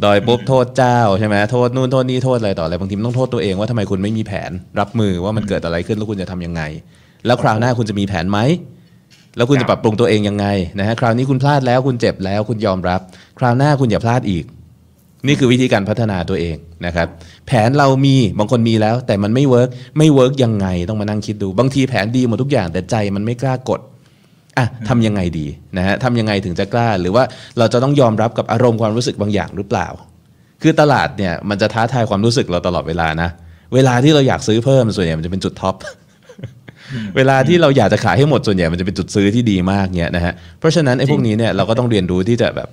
ดอยปุ๊บโทษเจ้าใช่ไหมโทษนู่นโทษนี่โทษอะไรต่ออะไรบางทีต้องโทษตัวเองว่าทำไมคุณไม่มีแผนรับมือว่ามันเกิดอะไรขึ้นแล้วคุณจะทำยังไง แล้วคราวหน้าคุณจะมีแผนไหม แล้วคุณจะปรับปรุงตัวเองยังไงนะฮะคราวนี้คุณพลาดแล้วคุณเจ็บแล้วคุณยอมรับ คราวหน้าคุณอย่าพลาดอีก นี่คือวิธีการพัฒนาตัวเองนะครับ แผนเรามีบางคนมีแล้ว แต่มันไม่ work ไม่ work ยังไงต้องมานั่งคิดดู บางทีแผนดีหมดทุกอย่างแต่ใจมันไม่กล้ากดอะทำยังไงดีนะฮะทำยังไงถึงจะกล้า หรือว่าเราจะต้องยอมรับกับอารมณ์ความรู้สึกบางอย่างหรือเปล่า คือตลาดเนี่ยมันจะท้าทายความรู้สึกเราตลอดเวลานะเวลาที่เราอยากซื้อเพิ่มส่วนใหญ่มันจะเป็นจุดท็อป เวลาที่เราอยากจะขายให้หมดส่วนใหญ่มันจะเป็นจุดซื้อที่ดีมากเนี่ยนะฮะเพราะฉะนั้นไอ้พวกนี้เนี่ยเราก็ต้องเรียนรู้ที่จะแบบ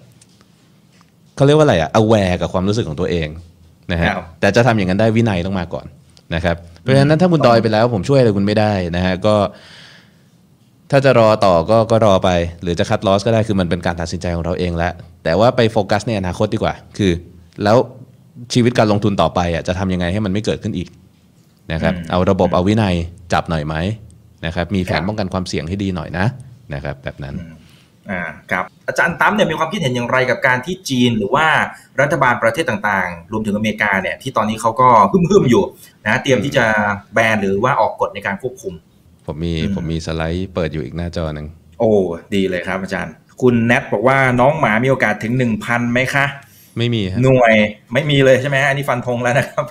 เขาเรียกว่าอะไรอะ aware กับความรู้สึกของตัวเองนะฮะแต่จะทำอย่างนั้นได้วินัยต้องมาก่อนนะครับ เพราะฉะนั้นถ้าคุณดอยไปแล้ว ผมช่วยอะไรคุณไม่ได้นะฮะก็ ถ้าจะรอต่อก็ก็รอไป หรือจะคัดลอสก็ได้คือมันเป็นการตัดสินใจของเราเองแล้วแต่ว่าไปโฟกัสในอนาคตดีกว่า คือ แล้วชีวิตการลงทุนต่อไปอะจะทำยังไงให้มันไม่เกิดขึ้นอีกนะครับ เอาระบบเอาวินัยจับหน่อยไหม นะครับมีแผนป้องกันความเสี่ยงให้ดีหน่อยนะนะครับแบบนั้นอ่าครับอาจารย์ตั้มเนี่ยมีความคิดเห็นอย่างไรกับการที่จีนหรือว่ารัฐบาลประเทศต่างๆ รวมถึงอเมริกาเนี่ยที่ตอนนี้เขาก็ฮึ่มๆอยู่นะเตรียมที่จะแบนหรือว่าออกกฎในการควบคุม ผมมีผมมีสไลด์เปิดอยู่อีกหน้าจอหนึ่งโอ้ดีเลยครับอาจารย์ คุณแนทบอกว่าน้องหมามีโอกาสถึงหนึ่งพันไหมคะ ไม่มีหน่วยไม่มีเลยใช่ไหมอันนี้ฟันธงแล้วนะครับ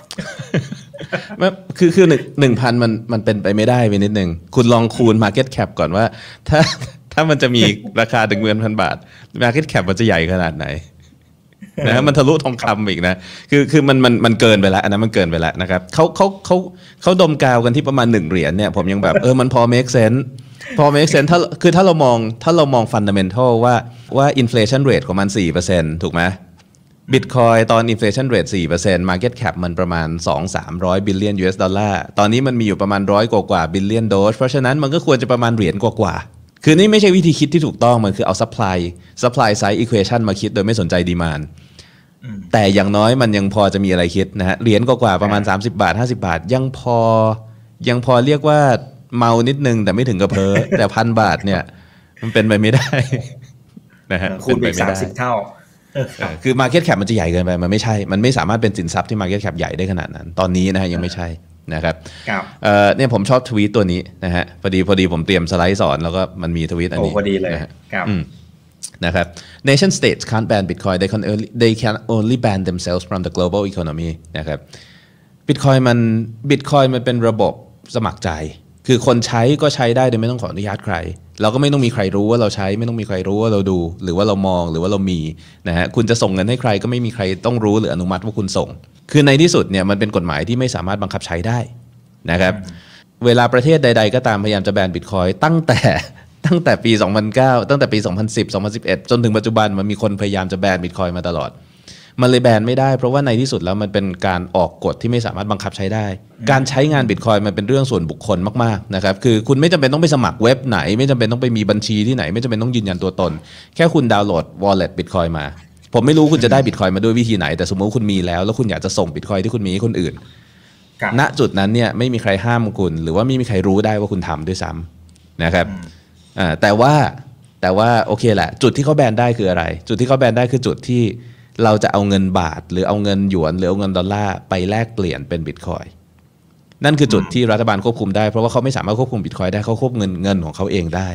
คือคือหนึ่งหนึ่งพันมันมันเป็นไปไม่ได้ไปนิดหนึ่งคุณลองคูณ Market Cap ก่อนว่า ถ้าถ้ามันจะมีราคาถึงเงินพันบาท Market Cap มันจะใหญ่ขนาดไหนนะมันทะลุทองคำอีกนะคือคือมันมันมันเกินไปแล้วอันนั้นมันเกินไปแล้วนะครับเขาเขาเขาเขาดมกาวกันที่ประมาณหนึ่งเหรียญเนี่ยผมยังแบบเออมันพอ make sense พอ make sense ถ้าคือถ้าเรามองถ้าเรามอง fundamental ว่าว่า inflation rate ของมัน4%ถูกไหม บิตคอยตอน inflation rate 4% market cap มันประมาณ 2-300 billion US ดอลลาร์ ตอนนี้มันมีอยู่ประมาณร้อยกว่ากว่า billion dose เพราะฉะนั้นมันก็ควรจะประมาณเหรียญกว่ากว่า คือนี่ไม่ใช่วิธีคิดที่ถูกต้อง มันคือเอา supply supply side equation มาคิดโดยไม่สนใจ demand แต่อย่างน้อยมันยังพอจะมีอะไรคิดนะฮะ เหรียญกว่าประมาณ 30 บาท 50 บาท ยังพอ ยังพอเรียกว่าเมานิดนึงแต่ไม่ถึงกระเพอแต่พันบาทเนี่ย มันเป็นไปไม่ได้นะฮะคูณไปสามสิบเท่า คือ Market Cap มันจะใหญ่เกินไป มันไม่ใช่ มันไม่สามารถเป็นสินทรัพย์ที่ Market Cap ใหญ่ได้ขนาดนั้น ตอนนี้นะฮะยังไม่ใช่นะครับเนี่ยผมชอบทวีตตัวนี้นะฮะพอดีพอดีผมเตรียมสไลด์สอนแล้วก็มันมีทวีตอันนี้พอดีเลยครับนะครับ nation states can't ban Bitcoin they can only they can only ban themselves from the global economy นะครับ Bitcoin มัน Bitcoin มันเป็นระบบสมัครใจ คือคนใช้ก็ใช้ได้โดยไม่ต้องขออนุญาตใคร เราก็ไม่ต้องมีใครรู้ว่าเราใช้ไม่ต้องมีใครรู้ว่าเราดู หรือว่าเรามองหรือว่าเรามีนะฮะคุณจะส่งเงินให้ใครก็ไม่มีใครต้องรู้หรืออนุมัติว่าคุณส่ง คือในที่สุดเนี่ยมันเป็นกฎหมายที่ไม่สามารถบังคับใช้ได้นะครับเวลาประเทศใด ๆ ก็ตามพยายามจะแบนบิตคอยตั้งแต่ตั้งแต่ปี 2009 ตั้งแต่ปี 2010 2011 จนถึงปัจจุบันมันมีคนพยายามจะแบนบิตคอยมาตลอด มันเลยแบนไม่ได้ เพราะว่าในที่สุดแล้วมันเป็นการออกกฎที่ไม่สามารถบังคับใช้ได้ การใช้งานบิตคอยมันเป็นเรื่องส่วนบุคคลมากๆนะครับคือคุณไม่จำเป็นต้องไปสมัครเว็บไหน ไม่จำเป็นต้องไปมีบัญชีที่ไหน ไม่จำเป็นต้องยืนยันตัวตน แค่คุณดาวน์โหลด wallet บิตคอยมา ผมไม่รู้คุณจะได้บิตคอยมาด้วยวิธีไหน แต่สมมติว่าคุณมีแล้วแล้วคุณอยากจะส่งบิตคอยที่คุณมีให้คนอื่นครับณจุดนั้นเนี่ยไม่มีใครห้ามคุณ หรือว่าไม่มีใครรู้ได้ว่าคุณทำด้วยซ้ำนะครับอ่าแต่ว่าแต่ว่าโอเคแหละ จุดที่เขาแบนได้คืออะไร จุดที่เขาแบนได้คือจุดที่ เราจะเอาเงินบาท หรือเอาเงินหยวน หรือเอาเงินดอลลาร์ไปแลกเปลี่ยนเป็นบิตคอยนั่นคือจุดที่รัฐบาลควบคุมได้เพราะว่าเขาไม่สามารถควบคุมบิตคอยได้เขาควบคุมเงินเงินของเขาเองได้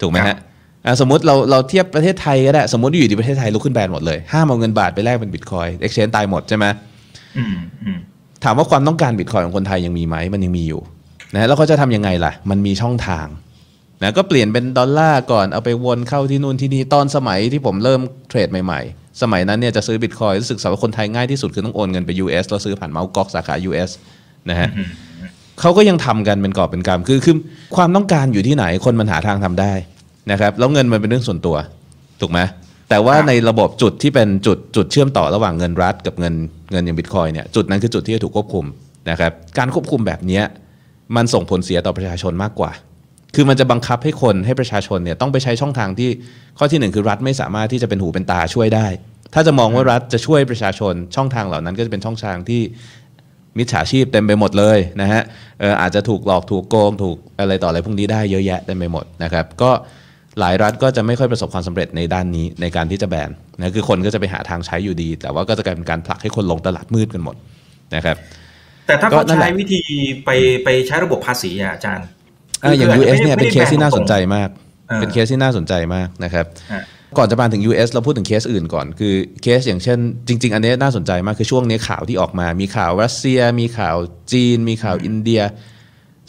ถูกไหมครัฮะบอะสมมติเราเราเทียบประเทศไทยก็ได้ สมมติอยู่ดีประเทศไทยลุกขึ้นแบนหมดเลย ห้ามเอาเงินบาทไปแลกเป็นบิตคอยเอ็กชแนนตายหมดใช่ไหมอืมอืมถามว่าความต้องการบิตคอยของคนไทยยังมีไหมมันยังมีอยู่นะแล้วเขาจะทำยังไงล่ะ มันมีช่องทางนะก็เปลี่ยนเป็นดอลลาร์ก่อนเอาไปวนเข้าที่นู่นที่นี่ตอนสมัยที่ผมเริ่มเทรดใหม่ ๆ สมัยนั้นเนี่ยจะซื้อบิตคอยรู้สึกสำหรับคนไทยง่ายที่สุดคือต้องโอนเงินไป US แล้วซื้อผ่านเมาส์ก๊อกสาขา US นะฮะเขาก็ยังทำกันเป็นกอบเป็นกำคือคือความต้องการอยู่ที่ไหนคนมันหาทางทำได้นะครับแล้วเงินมันเป็นเรื่องส่วนตัวถูกไหมแต่ว่าครับในระบบจุดที่เป็นจุดจุดเชื่อมต่อระหว่างเงินรัฐกับเงินเงินอย่างบิตคอยเนี่ยจุดนั้นคือจุดที่จะถูกควบคุมนะครับการควบคุมแบบเนี้ยมันส่งผลเสียต่อประชาชนมากกว่า คือมันจะบังคับให้คนให้ประชาชนเนี่ยต้องไปใช้ช่องทางที่ข้อที่หนึ่งคือรัฐไม่สามารถที่จะเป็นหูเป็นตาช่วยได้ ถ้าจะมองว่ารัฐจะช่วยประชาชนช่องทางเหล่านั้นก็จะเป็นช่องทางที่มิจฉาชีพเต็มไปหมดเลยนะฮะอออาจจะถูกหลอกถูกโกงถูกอะไรต่ออะไรพวกนี้ได้เยอะแยะเต็มไปหมดนะครับก็หลายรัฐก็จะไม่ค่อยประสบความสำเร็จในด้านนี้ในการที่จะแบนนะคือคนก็จะไปหาทางใช้อยู่ดี แต่ว่าก็จะกลายเป็นการผลักให้คนลงตลาดมืดกันหมดนะครับ แต่ถ้าเขาใช้วิธีไปไปใช้ระบบภาษีอะอาจารย์ อะอย่างคื US จจะไม่เนี่ยเป็นเคสที่น่าสนใจไม่ได้แบมากเออเป็นเคสที่น่าสนใจมากนะครับฮะก่อนจะมาถึง US เราพูดถึงเคสอื่นก่อน คือเคสอย่างเช่น จริง ๆ อันนี้น่าสนใจมากคือช่วงนี้ข่าวที่ออกมา มีข่าวรัสเซีย มีข่าวจีน มีข่าวอินเดีย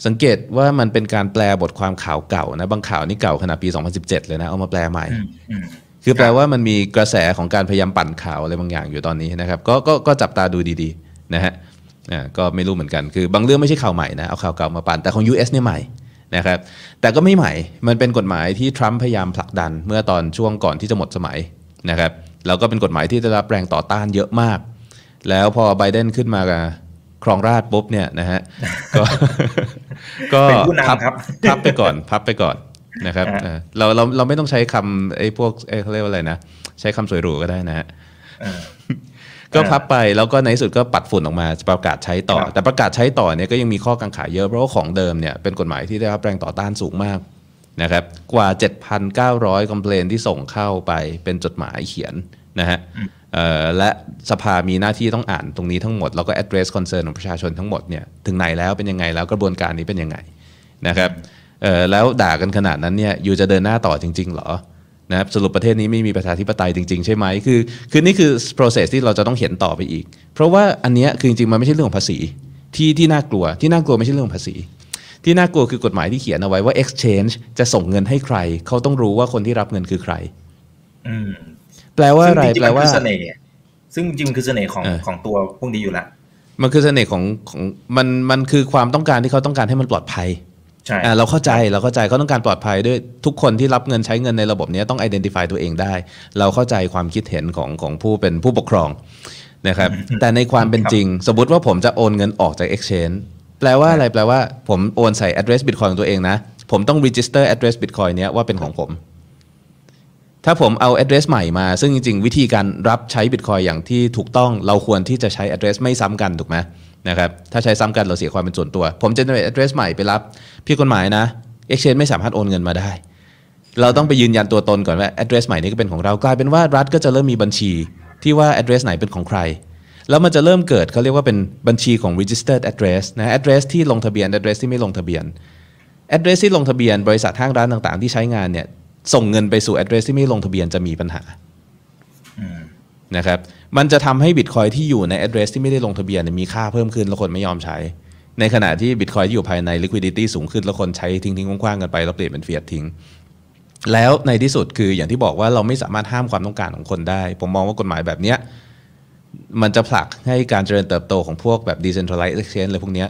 สังเกตว่ามันเป็นการแปลบทความข่าวเก่านะ บางข่าวนี่เก่าขนาดปี 2017 เลยนะ เอามาแปลใหม่อืมอืมคือแปลว่ามันมีกระแสของการพยายามปั่นข่าวอะไรบางอย่างอยู่ตอนนี้นะครับ ก็ก็ก็จับตาดูดีๆนะฮะอ่าก็ไม่รู้เหมือนกันคือบางเรื่องไม่ใช่ข่าวใหม่นะเอาข่าวเก่ามาปั่นแต่ของ US เนี่ยใหม่ นะครับแต่ก็ไม่ใหม่ มันเป็นกฎหมายที่ทรัมป์พยายามผลักดันเมื่อตอนช่วงก่อนที่จะหมดสมัยนะครับแล้วก็เป็นกฎหมายที่ได้รับแรงต่อต้านเยอะมาก แล้วพอไบเดนขึ้นมาครองราชย์ปุ๊บเนี่ยนะฮะก็ก็เป็นผู้พับนำครับพับไปก่อน พับไปก่อนนะครับฮะเออเราเราเราไม่ต้องใช้คำไอ้พวกเอ้ยเขาเรียกว่าอะไรนะ ใช้คำสวยหรูก็ได้นะฮะเออ ก็พับไปแล้วก็ในที่สุดก็ปัดฝุ่นออกมาประกาศใช้ต่อครับแต่ประกาศใช้ต่อเนี่ยก็ยังมีข้อกังขาเยอะเพราะว่าของเดิมเนี่ยเป็นกฎหมายที่ได้รับแรงต่อต้านสูงมากนะครับกว่า 7,900 คอมเพลนที่ส่งเข้าไปเป็นจดหมายเขียนนะฮะเอ่อและสภามีหน้าที่ต้องอ่านตรงนี้ทั้งหมด แล้วก็ address concern ของประชาชนทั้งหมดเนี่ยถึงไหนแล้วเป็นยังไงแล้วกระบวนการนี้เป็นยังไงนะครับเอ่อแล้วด่ากันขนาดนั้นเนี่ยอยู่จะเดินหน้าต่อจริงๆเหรอ นะครับสรุปประเทศนี้ไม่มีประชาธิปไตยจริง ๆ ใช่ไหมคือคือนี่คือ process ที่เราจะต้องเห็นต่อไปอีก เพราะว่าอันเนี้ยคือจริงๆมันไม่ใช่เรื่องของภาษีที่ที่น่ากลัวที่น่ากลัวไม่ใช่เรื่องของภาษี ที่น่ากลัวคือกฎหมายที่เขียนเอาไว้ว่า exchange จะส่งเงินให้ใคร เขาต้องรู้ว่าคนที่รับเงินคือใครอืมแปลว่าอะไรซึ่งจงๆแปลว่ามันคือเสน่ห์ซึ่งจริงๆมันคือเสน่ห์ของเออของตัวพวกนี้อยู่แล้วมันคือเสน่ห์ของของมันมันคือความต้องการที่เขาต้องการให้มันปลอดภัย ใช่อ่าเราเข้าใจเราเข้าใจเขาต้องการปลอดภัยด้วยทุกคนที่รับเงินใช้เงินในระบบนี้ต้อง identify ตัวเองได้ เราเข้าใจความคิดเห็นของของผู้เป็นผู้ปกครองนะครับแต่ในความเป็นจริง สมมติว่าผมจะโอนเงินออกจาก exchange แปลว่าอะไรแปลว่าผมโอนใส่ address bitcoin ของตัวเองนะ ผมต้อง register address bitcoin เนี้ยว่าเป็นของผม ถ้าผมเอา address ใหม่มา ซึ่งจริง ๆ วิธีการรับใช้ bitcoin อย่างที่ถูกต้องเราควรที่จะใช้ address ไม่ซ้ำกันถูกไหม นะครับถ้าใช้ซ้ำกันเราเสียความเป็นส่วนตัว ผม generate address ใหม่ไปรับ พี่กฎหมายนะ exchange ไม่สามารถโอนเงินมาได้ เราต้องไปยืนยันตัวตนก่อนว่า address ใหม่นี้ก็เป็นของเรากลายเป็นว่ารัฐก็จะเริ่มมีบัญชีที่ว่า address ไหนเป็นของใคร แล้วมันจะเริ่มเกิดเขาเรียกว่าเป็นบัญชีของ registered address นะ address ที่ลงทะเบียน address ที่ไม่ลงทะเบียน address ที่ลงทะเบียนบริษัทห้างร้านต่างๆ ที่ใช้งานเนี่ยส่งเงินไปสู่ address ที่ไม่ลงทะเบียนจะมีปัญหา นะครับมันจะทำให้บิตคอยที่อยู่ใน address ที่ไม่ได้ลงทะเบียนมีค่าเพิ่มขึ้นแล้วคนไม่ยอมใช้ ในขณะที่บิตคอยที่อยู่ภายใน liquidity สูงขึ้นแล้วคนใช้ทิ้งๆขว้างๆกันไปแล้วเปลี่ยนเป็น fiat ทิ้งแล้วในที่สุดคืออย่างที่บอกว่าเราไม่สามารถห้ามความต้องการของคนได้ ผมมองว่ากฎหมายแบบเนี้ยมันจะผลักให้การเจริญเติบโตของพวกแบบ decentralized exchange อะไรพวกเนี้ย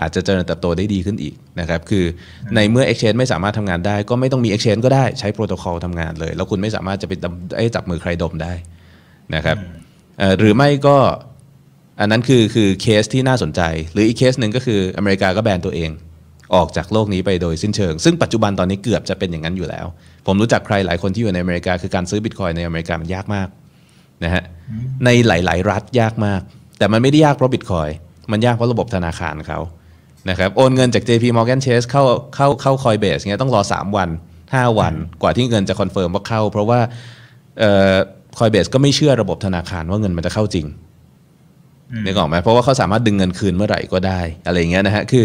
อาจจะเจริญเติบโตได้ดีขึ้นอีกนะครับคือในเมื่อ exchange ไม่สามารถทำงานได้ ก็ไม่ต้องมี exchange ก็ได้ใช้โปรโตคอลทำงานเลย แล้วคุณไม่สามารถจะไปจับมือใครดมได้ นะครับเอ่อหรือไม่ก็อันนั้นคือคือเคสที่น่าสนใจ หรืออีกเคสหนึ่งก็คืออเมริกาก็แบนตัวเอง ออกจากโลกนี้ไปโดยสิ้นเชิง ซึ่งปัจจุบันตอนนี้เกือบจะเป็นอย่างนั้นอยู่แล้ว ผมรู้จักใครหลายคนที่อยู่ในอเมริกาคือการซื้อบิตคอยในอเมริกามันยากมากนะฮะในหลาย ๆ รัฐยากมาก แต่มันไม่ได้ยากเพราะบิตคอยมันยากเพราะระบบธนาคารเขานะครับโอนเงินจาก JP Morgan Chase เข้าเข้าเข้า Coinbase เงี้ยต้องรอ 3 วัน 5 วัน กว่าที่เงินจะ confirm ว่าเข้า เพราะว่า เอ่อ Coinbase ก็ไม่เชื่อระบบธนาคารว่าเงินมันจะเข้าจริงนึกออกไหมเพราะว่าเขาสามารถดึงเงินคืนเมื่อไหร่ก็ได้ อะไรอย่างเงี้ยนะฮะคือ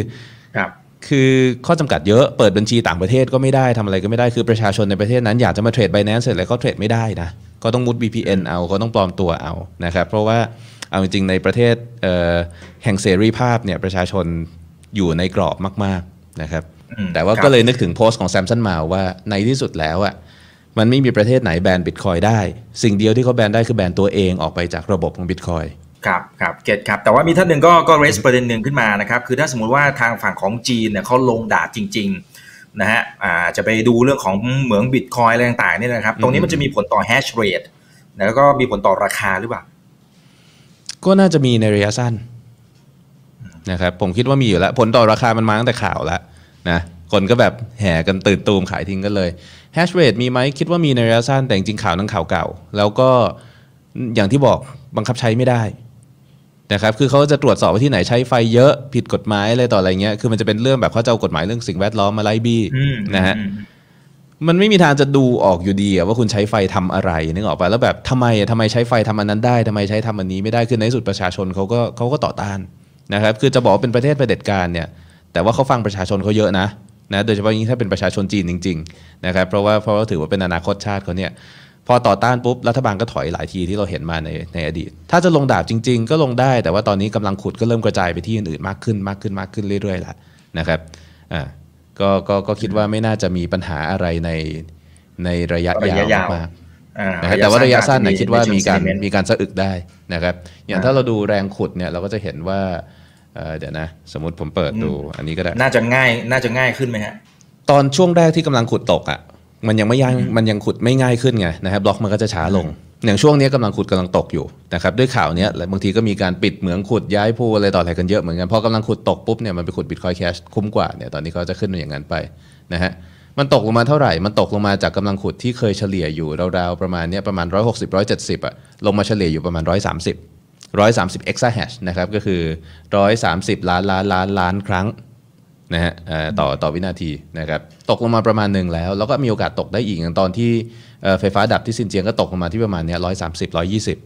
ครับคือข้อจำกัดเยอะเปิดบัญชีต่างประเทศก็ไม่ได้ทำอะไรก็ไม่ได้คือประชาชนในประเทศนั้นอยากจะมาเทรด Binance เสร็จแล้วก็เทรดไม่ได้นะก็ต้องมุด VPN เอาก็ต้องปลอมตัวเอานะครับเพราะว่าเอาจริงๆในประเทศเอ่อแห่งเสรีภาพเนี่ยประชาชนอยู่ในกรอบมาก ๆนะครับอืมแต่ว่าครับก็เลยนึกถึงโพสต์ของ Samson Mow ว่าในที่สุดแล้วอะ มันไม่มีประเทศไหนแบนบิตคอยได้ สิ่งเดียวที่เขาแบนได้คือแบนตัวเองออกไปจากระบบของบิตคอยครับครับ get ครับแต่ว่ามีท่านหนึ่งก็ก็ raise ประเด็นหนึ่งขึ้นมานะครับคือถ้าสมมุติว่าทางฝั่งของจีนเนี่ยเขาลงดาบจริง ๆนะฮะอ่าจะไปดูเรื่องของเหมืองบิตคอยอะไรต่างๆเนี่ยนะครับ ตรงนี้มันจะมีผลต่อ hash rate แล้วก็มีผลต่อราคาหรือเปล่า ก็น่าจะมีในระยะสั้นนะครับผมคิดว่ามีอยู่แล้ว ผลต่อราคามันมาตั้งแต่ข่าวแล้วนะคนก็แบบแห่กันตื่นตูมขายทิ้งกันเลย แฮชเรทมีไหมคิดว่ามีในระยะสั้นแต่จริงๆข่าวนั้นข่าวเก่า แล้วก็อย่างที่บอกบังคับใช้ไม่ได้นะครับคือเขาจะตรวจสอบว่าที่ไหนใช้ไฟเยอะผิดกฎหมายอะไรต่ออะไรเงี้ยคือมันจะเป็นเรื่องแบบเขาจะเอากฎหมายเรื่องสิ่งแวดล้อมมาไล่บี้อืมนะฮะอืมมันไม่มีทางจะดูออกอยู่ดีอะว่าคุณใช้ไฟทำอะไรนึกออกปะแล้วแบบทำไมอะทำไมใช้ไฟทำอันนั้นได้ทำไมใช้ทำอันนี้ไม่ได้คือในที่สุดประชาชนเขาก็เขาก็ต่อต้านนะครับคือจะบอกว่าเป็นประเทศเผด็จการเนี่ยแต่ว่าเขาฟังประชาชนเขาเยอะนะ นะโดยเฉพาะยิ่งถ้าเป็นประชาชนจีนจริงๆนะครับเพราะว่าเพราะว่าถือว่าเป็นอนาคตชาติเขาเนี่ยพอต่อต้านปุ๊บรัฐบาลก็ถอยหลายทีที่เราเห็นมาในในอดีต ถ้าจะลงดาบจริง ๆ ก็ลงได้ แต่ว่าตอนนี้กำลังขุดก็เริ่มกระจายไปที่อื่นๆมากขึ้นมากขึ้นมากขึ้นเรื่อยๆแล้วนะครับอ่าก็ก็ก็คิดว่าไม่น่าจะมีปัญหาอะไรในในระยะระยาวยะยาวมากอ่านะครับแต่ว่าระยะสั้นนะคิดว่ามีการในเชิง sentiment มีการสะอึกได้นะครับ อย่างอ่าถ้าเราดูแรงขุดเนี่ยเราก็จะเห็นว่า เอ่อเดี๋ยวนะ สมมติผมเปิดดูอันนี้ก็ได้ น่าจะง่ายน่าจะง่ายขึ้นไหมฮะ ตอนช่วงแรกที่กำลังขุดตกอะมันยังไม่ย่างมันยังขุดไม่ง่ายขึ้นไงนะครับบล็อกมันก็จะช้าลง อย่างช่วงนี้กำลังขุดกำลังตกอยู่นะครับด้วยข่าวเนี้ยแล้วบางทีก็มีการปิดเหมืองขุดย้ายภูอะไรต่ออะไรกันเยอะเหมือนกันพอกำลังขุดตกปุ๊บเนี่ยมันไปขุดบิตคอยแคชคุ้มกว่าเนี่ยตอนนี้เขาจะขึ้นมาอย่างนั้นไปนะฮะมันตกลงมาเท่าไหร่ มันตกลงมาจากกำลังขุดที่เคยเฉลี่ยอยู่ราวๆประมาณเนี้ยประมาณ 160 170อะลงมาเฉลี่ยอยู่ประมาณ 130 130 exahash นะครับก็คือ 130 ล้านล้านล้านล้านครั้งนะฮะต่อต่อวินาทีนะครับตกลงมาประมาณหนึ่งแล้ว แล้วก็มีโอกาสตกได้อีกอย่างตอนที่ไฟฟ้าดับที่ซินเจียงก็ตกลงมาที่ประมาณเนี้ยร้อยสามสิบร้อยยี่สิบ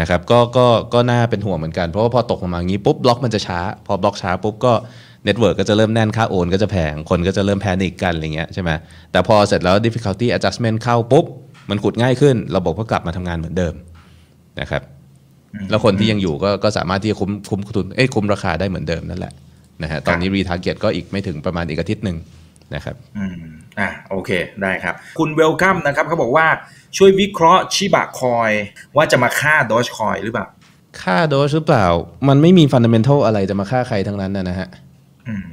นะครับก็ก็ก็น่าเป็นห่วงเหมือนกัน เพราะว่าพอตกลงมาอย่างนี้ปุ๊บบล็อกมันจะช้า พอบล็อกช้าปุ๊บก็ network ก็จะเริ่มแน่นค่าโอนก็จะแพง คนก็จะเริ่ม panic กันอะไรเงี้ยใช่ไหมแต่พอเสร็จแล้ว difficulty adjustment เข้าปุ๊บ มันขุดง่ายขึ้น ระบบก็กลับมาทำงานเหมือนเดิมนะครับ แล้วคนที่ยังอยู่ก็ก็สามารถที่จะคุ้มคุ้มทุนเอ้ยคุ้มราคาได้เหมือนเดิมนั่นแหละนะฮะตอนนี้ retarget ก็อีกไม่ถึงประมาณอีกอาทิตย์หนึ่งนะครับอืมอะโอเคได้ครับ คุณ Welcome นะครับเขาบอกว่าช่วยวิเคราะห์ Shiba Coin ว่าจะมาฆ่า Dogecoin หรือเปล่าฆ่า Doge หรือเปล่า มันไม่มี fundamental อะไรจะมาฆ่าใครทั้งนั้นนะนะฮะอืม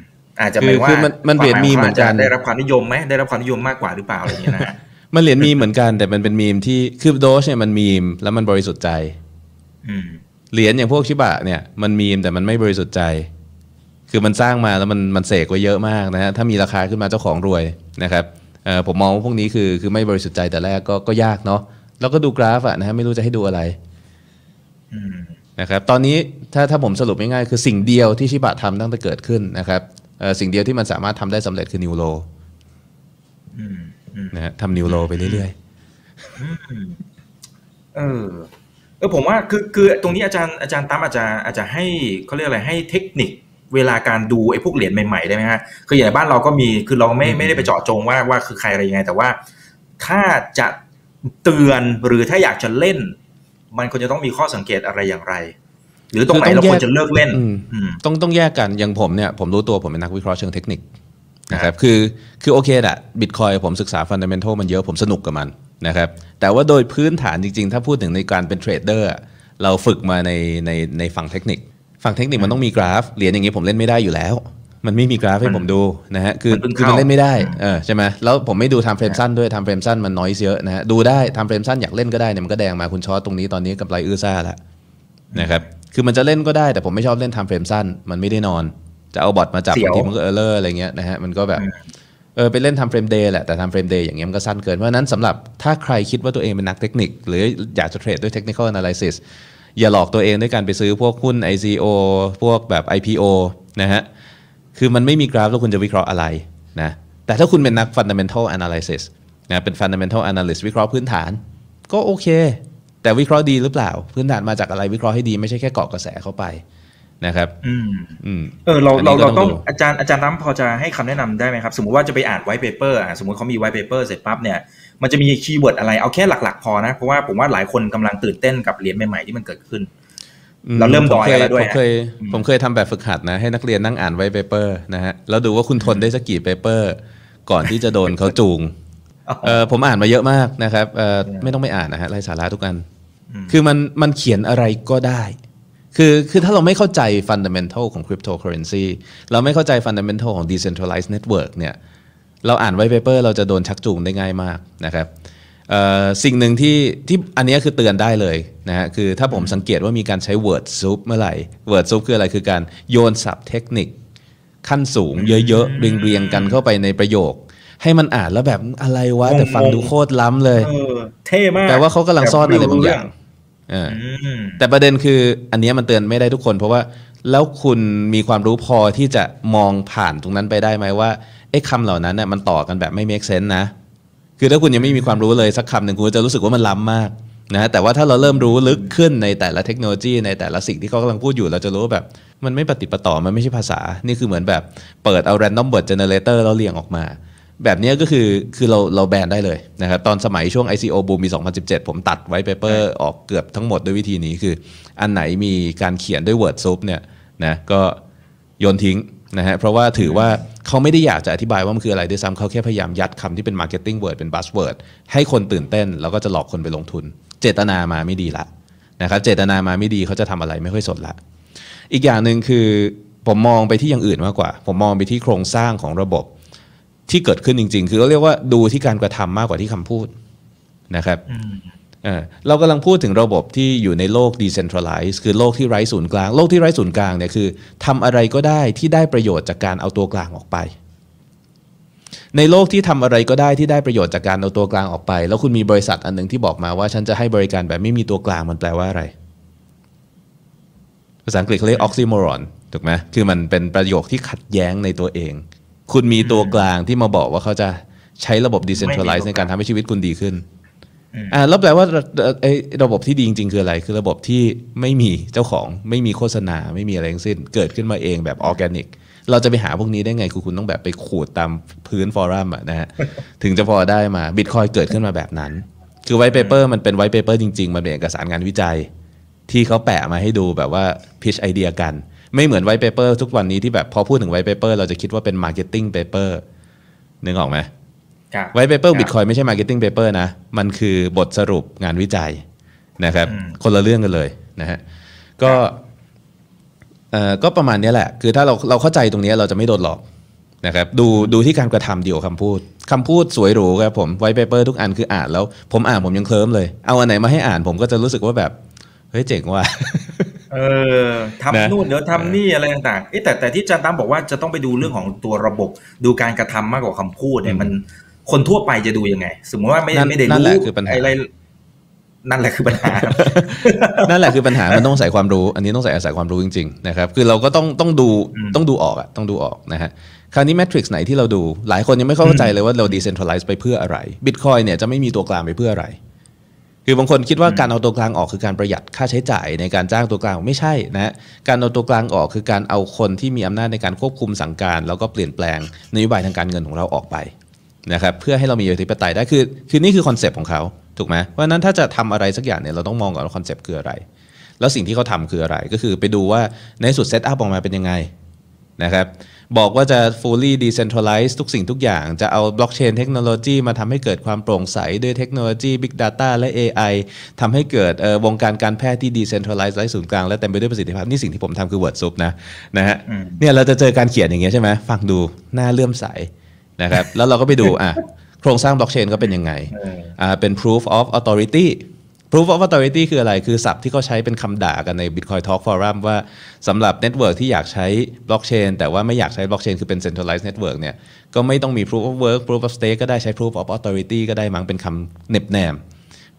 อาจจะหมายคือว่าคือมันมันเบียดมีเหมือนกันควาหายว่าาจจะได้รับความนิยมไหมได้รับความนิยมมากกว่าหรือเปล่าอะไรอย่างเงี้ยนะฮะมันเหรียญมีเหมือนกันแต่มันเป็นมีมที่คือโดสเนี่ยมันมีมแล้วมันบริสุทธิ์ใจอืม เหรียญอย่างพวกชิบะเนี่ยมันมีมแต่มันไม่บริสุทธิ์ใจ คือมันสร้างมาแล้วมันมันเสกไว้เยอะมากนะฮะถ้ามีราคาขึ้นมาเจ้าของรวยนะครับเอ่อผมมองว่าพวกนี้คือคือไม่บริสุทธิ์ใจแต่แรกก็ก็ยากเนาะแล้วก็ดูกราฟอะนะฮะไม่รู้จะให้ดูอะไรอืมนะครับตอนนี้ถ้าถ้าผมสรุปง่ายๆคือสิ่งเดียวที่ชิบะทำตั้งแต่เกิดขึ้นนะครับเอ่อสิ่งเดียวที่มันสามารถทำได้สำเร็จคือนิวโรอืมอืมนะฮะทำนิวโรไปเรื่อยเออ เออผมว่าคือคือตรงนี้อาจารย์อาจารย์ตั้มอาจจะอาจจะให้เขาเรียกอะไรให้เทคนิคเวลาการดูไอ้พวกเหรียญใหม่ๆได้ไหมฮะคืออย่างบ้านเราก็มีคือเราไม่ไม่ได้ไปเจาะจงว่าว่าคือใครอะไรยังไง แต่ว่าถ้าจะเตือนหรือถ้าอยากจะเล่น มันควรจะต้องมีข้อสังเกตอะไรอย่างไร หรือตรงไหนเราควรจะเลิกเล่นอืมอืมต้องต้องแยกกันอย่างผมเนี่ยผมรู้ตัวผมเป็นนักวิเคราะห์เชิงเทคนิคนะครับคือคือโอเคแหละบิตคอยผมศึกษา fundamental มันเยอะผมสนุกกับมัน นะครับแต่ว่าโดยพื้นฐานจริงๆ ถ้าพูดถึงในการเป็น trader อะเราฝึกมาในในในฝั่งเทคนิค ฝั่งเทคนิคมันต้องมีกราฟเหรียญอย่างนี้ผมเล่นไม่ได้อยู่แล้ว มันไม่มีกราฟให้ผมดูนะฮะคือมันเพิ่งคือมันเข้าเล่นไม่ได้เออใช่ไหมแล้วผมไม่ดู time frame สั้นด้วย time frame สั้นมัน noise เยอะนะฮะดูได้ time frame สั้นอยากเล่นก็ได้เนี่ยมันก็แดงมาคุณ short ตรงนี้ตอนนี้กำไรอื้อซ่าแล้วนะครับคือมันจะเล่นก็ได้แต่ผมไม่ชอบเล่น time frame สั้น มันไม่ได้นอน จะเอาบอทมาจับเสียวบางทีมันก็ error อะไรเงี้ยนะฮะมันก็แบบ เออไปเล่น time frame day แหละแต่ time frame day อย่างเงี้ยมันก็สั้นเกิน เพราะนั้นสำหรับถ้าใครคิดว่าตัวเองเป็นนักเทคนิค หรืออยากจะเทรดด้วย technical analysis อย่าหลอกตัวเองด้วยการไปซื้อพวกหุ้น ICO พวกแบบ IPO นะฮะคือมันไม่มีกราฟแล้วคุณจะวิเคราะห์อะไรนะแต่ถ้าคุณเป็นนัก fundamental analysis นะเป็น fundamental analyst วิเคราะห์พื้นฐาน ก็โอเค แต่วิเคราะห์ดีหรือเปล่า พื้นฐานมาจากอะไรวิเคราะห์ให้ดีไม่ใช่แค่เกาะกระแสเข้าไป นะครับ อืมอืมเออเราอันนี้เราก็เราต้องต้องดูอาจารย์อาจารย์น้ำพอจะให้คำแนะนำได้ไหมครับ สมมุติว่าจะไปอ่าน white paper อะสมมติเขามี white paper เสร็จปั๊บเนี่ยมันจะมี keyword อะไรเอาแค่หลักๆ พอนะ เพราะว่าผมว่าหลายคนกำลังตื่นเต้นกับเหรียญใหม่ๆที่มันเกิดขึ้นเราเริ่มผดอยเคกันแล้วด้วยผมเคยผมเคยทำแบบฝึกหัดนะ ให้นักเรียนนั่งอ่าน white paper นะฮะแล้วดูว่าคุณทนได้สักกี่ paper ก่อนที่จะโดนเขาจูงเออผมอ่านมาเยอะมากนะครับเออไม่ต้องไม่อ่านนะฮะไร้สาระทุกอัน คือมันมันเขียนอะไรก็ได้ คือคือถ้าเราไม่เข้าใจ fundamental ของ cryptocurrency เราไม่เข้าใจ fundamental ของ decentralized network เนี่ยเราอ่านไว้ paper เราจะโดนชักจูงได้ง่ายมากนะครับเอ่อสิ่งหนึ่งที่ที่อันนี้คือเตือนได้เลยนะฮะคือถ้าผมสังเกตว่ามีการใช้ word soup เมื่อไหร่ word soup คืออะไรคือการโยนศัพท์เทคนิค ขั้นสูงเยอะๆ เรียงๆ กันเข้าไปในประโยค ให้มันอ่านแล้วแบบอะไรวะ แต่ฟังดูโคตรล้ำเลยเออเท่มากแปลว่าเขากำลังซ่อนอะไรบางอย่างเอออืม แต่ประเด็นคืออันเนี้ยมันเตือนไม่ได้ทุกคน เพราะว่าแล้วคุณมีความรู้พอที่จะมองผ่านตรงนั้นไปได้ไหมว่าไอ้คำเหล่านั้นน่ะมันต่อกันแบบไม่ make sense นะ คือถ้าคุณยังไม่มีความรู้เลยสักคำหนึ่งคุณจะรู้สึกว่ามันล้ำมากนะแต่ว่าถ้าเราเริ่มรู้ลึกขึ้นในแต่ละเทคโนโลยี ในแต่ละสิ่งที่เขากำลังพูดอยู่ เราจะรู้ว่าแบบ มันไม่ปะติดปะต่อมันไม่ใช่ภาษา นี่คือเหมือนแบบเปิดเอา random word generator แล้วเรียงออกมา แบบเนี้ยก็คือคือเราเราแบนได้เลยนะครับตอนสมัยช่วง ICO boom ปี2017 ผมตัด white paper ออกเกือบทั้งหมดด้วยวิธีนี้คือ อันไหนมีการเขียนด้วย word soup เนี่ยนะก็โยนทิ้งนะฮะเพราะว่าถือว่าเขาไม่ได้อยากจะอธิบายว่ามันคืออะไรด้วยซ้ำเขาแค่พยายามยัดคำที่เป็น marketing word เป็น buzzword ให้คนตื่นเต้น แล้วก็จะหลอกคนไปลงทุน เจตนามาไม่ดีละนะครับเจตนามาไม่ดีเขาจะทำอะไรไม่ค่อยสนละ อีกอย่างหนึ่งคือผมมองไปที่อย่างอื่นมากกว่า ผมมองไปที่โครงสร้างของระบบ ที่เกิดขึ้นจริง ๆ คือเราเรียกว่าดูที่การกระทำมากกว่าที่คำพูดนะครับเออเรากำลังพูดถึงระบบที่อยู่ในโลก decentralized คือโลกที่ไร้ศูนย์กลาง โลกที่ไร้ศูนย์กลางเนี่ยคือทำอะไรก็ได้ที่ได้ประโยชน์จากการเอาตัวกลางออกไป ในโลกที่ทำอะไรก็ได้ที่ได้ประโยชน์จากการเอาตัวกลางออกไป แล้วคุณมีบริษัทอันหนึ่งที่บอกมาว่าฉันจะให้บริการแบบไม่มีตัวกลางมันแปลว่าอะไร ภาษาอังกฤษเขาเรียก oxymoron ถูกไหมคือมันเป็นประโยคที่ขัดแย้งในตัวเอง คุณมีตัวกลางที่มาบอกว่าเขาจะใช้ระบบ decentralize ในการทำให้ชีวิตคุณดีขึ้นอ่าแล้วแปลว่าไอ้ระบบที่ดีจริงๆคืออะไร คือระบบที่ไม่มีเจ้าของไม่มีโฆษณาไม่มีอะไรทั้งสิ้น เกิดขึ้นมาเองแบบออร์แกนิกเราจะไปหาพวกนี้ได้ไงคือคุณต้องแบบไปขูดตามพื้น forum อะนะฮะถึงจะพอได้มาบิตคอยเกิดขึ้นมาแบบนั้น คือ white paper มันเป็น white paper จริง ๆ มันเป็นเอกสารงานวิจัย ที่เขาแปะมาให้ดูแบบว่า pitch ไอเดียกัน ไม่เหมือน white paper ทุกวันนี้ที่แบบพอพูดถึง white paper เราจะคิดว่าเป็น marketing paper นึกออกไหมครับ white paper ขอร์คบิตคอยไม่ใช่ marketing paper นะ มันคือบทสรุปงานวิจัยนะครับ คนละเรื่องกันเลยนะฮะก็เอ่อก็ประมาณเนี้ยแหละ คือถ้าเราเราเข้าใจตรงเนี้ยเราจะไม่โดนหลอกนะครับดูดูที่การกระทำอย่าเอาคำพูดคำพูดสวยหรูครับผม white paper ทุกอันคืออ่านแล้ว ผมอ่านผมยังเคลิ้มเลย เอาอันไหนมาให้อ่านผมก็จะรู้สึกว่าแบบ เฮ้ยเจ๋งว่ะ เออนะทำนู่นเดี๋ยวทำนี่อะไรต่างๆเอ๊ะแต่แต่ที่อาจารย์ตั้มบอกว่าจะต้องไปดูเรื่องของตัวระบบ ดูการกระทำมากกว่าคำพูดเนี่ยมันคนทั่วไปจะดูยังไง สมมติว่าไม่นั่นไม่ได้นั่นรู้แหละคือปัญหาอะไรนั่นแหละคือปัญหา นั่นแหละคือปัญหา มันต้องใส่ความรู้ อันนี้ต้องใส่อาศัยความรู้จริงๆนะครับ คือเราก็ต้องต้องดูต้องดูออกอะต้องดูออกนะฮะ คราวนี้แมทริกซ์ไหนที่เราดู หลายคนยังไม่เข้าใจเลยว่าเรา decentralize ไปเพื่ออะไร Bitcoin เนี่ยจะไม่มีตัวกลางไปเพื่ออะไร คือบางคนคิดว่าการเอาตัวกลางออกคือการประหยัดค่าใช้จ่ายในการจ้างตัวกลางไม่ใช่นะฮะการเอาตัวกลางออกคือการเอาคนที่มีอำนาจในการควบคุมสั่งการ แล้วก็เปลี่ยนแปลงนโยบายทางการเงินของเราออกไปนะครับเพื่อให้เรามีอธิปไตยได้คือคือนี่คือ concept ของเขาถูกไหมเพราะฉะนั้นถ้าจะทำอะไรสักอย่างเนี่ยเราต้องมองก่อนว่า concept คืออะไร แล้วสิ่งที่เขาทำคืออะไรก็คือไปดูว่าในสุด setup ออกมาเป็นยังไง นะครับบอกว่าจะ fully decentralize ทุกสิ่งทุกอย่าง จะเอา blockchain technology มาทำให้เกิดความโปร่งใส ด้วยเทคโนโลยี big data และ AI ทำให้เกิดวงการการแพทย์ที่ decentralize ไร้ศูนย์กลาง และเต็มไปด้วยประสิทธิภาพ นี่สิ่งที่ผมทำคือ word soup นะนะฮะเนี่ยเราจะเจอการเขียนอย่างเงี้ยใช่ไหมฟังดูน่าเลื่อมใสนะครับแล้วเราก็ไปดูอะโครงสร้างบล็อกเชนก็เป็นยังไงอ่าเป็น proof of authority proof of authority คืออะไร คือศัพท์ที่เขาใช้เป็นคำด่ากันใน Bitcoin Talk Forum ว่าสำหรับ network ที่อยากใช้บล็อกเชนแต่ว่าไม่อยากใช้บล็อกเชนคือเป็น centralized network เนี่ย ก็ไม่ต้องมี proof of work proof of stake ก็ได้ใช้ proof of authority ก็ได้มั้งเป็นคำเหน็บแนม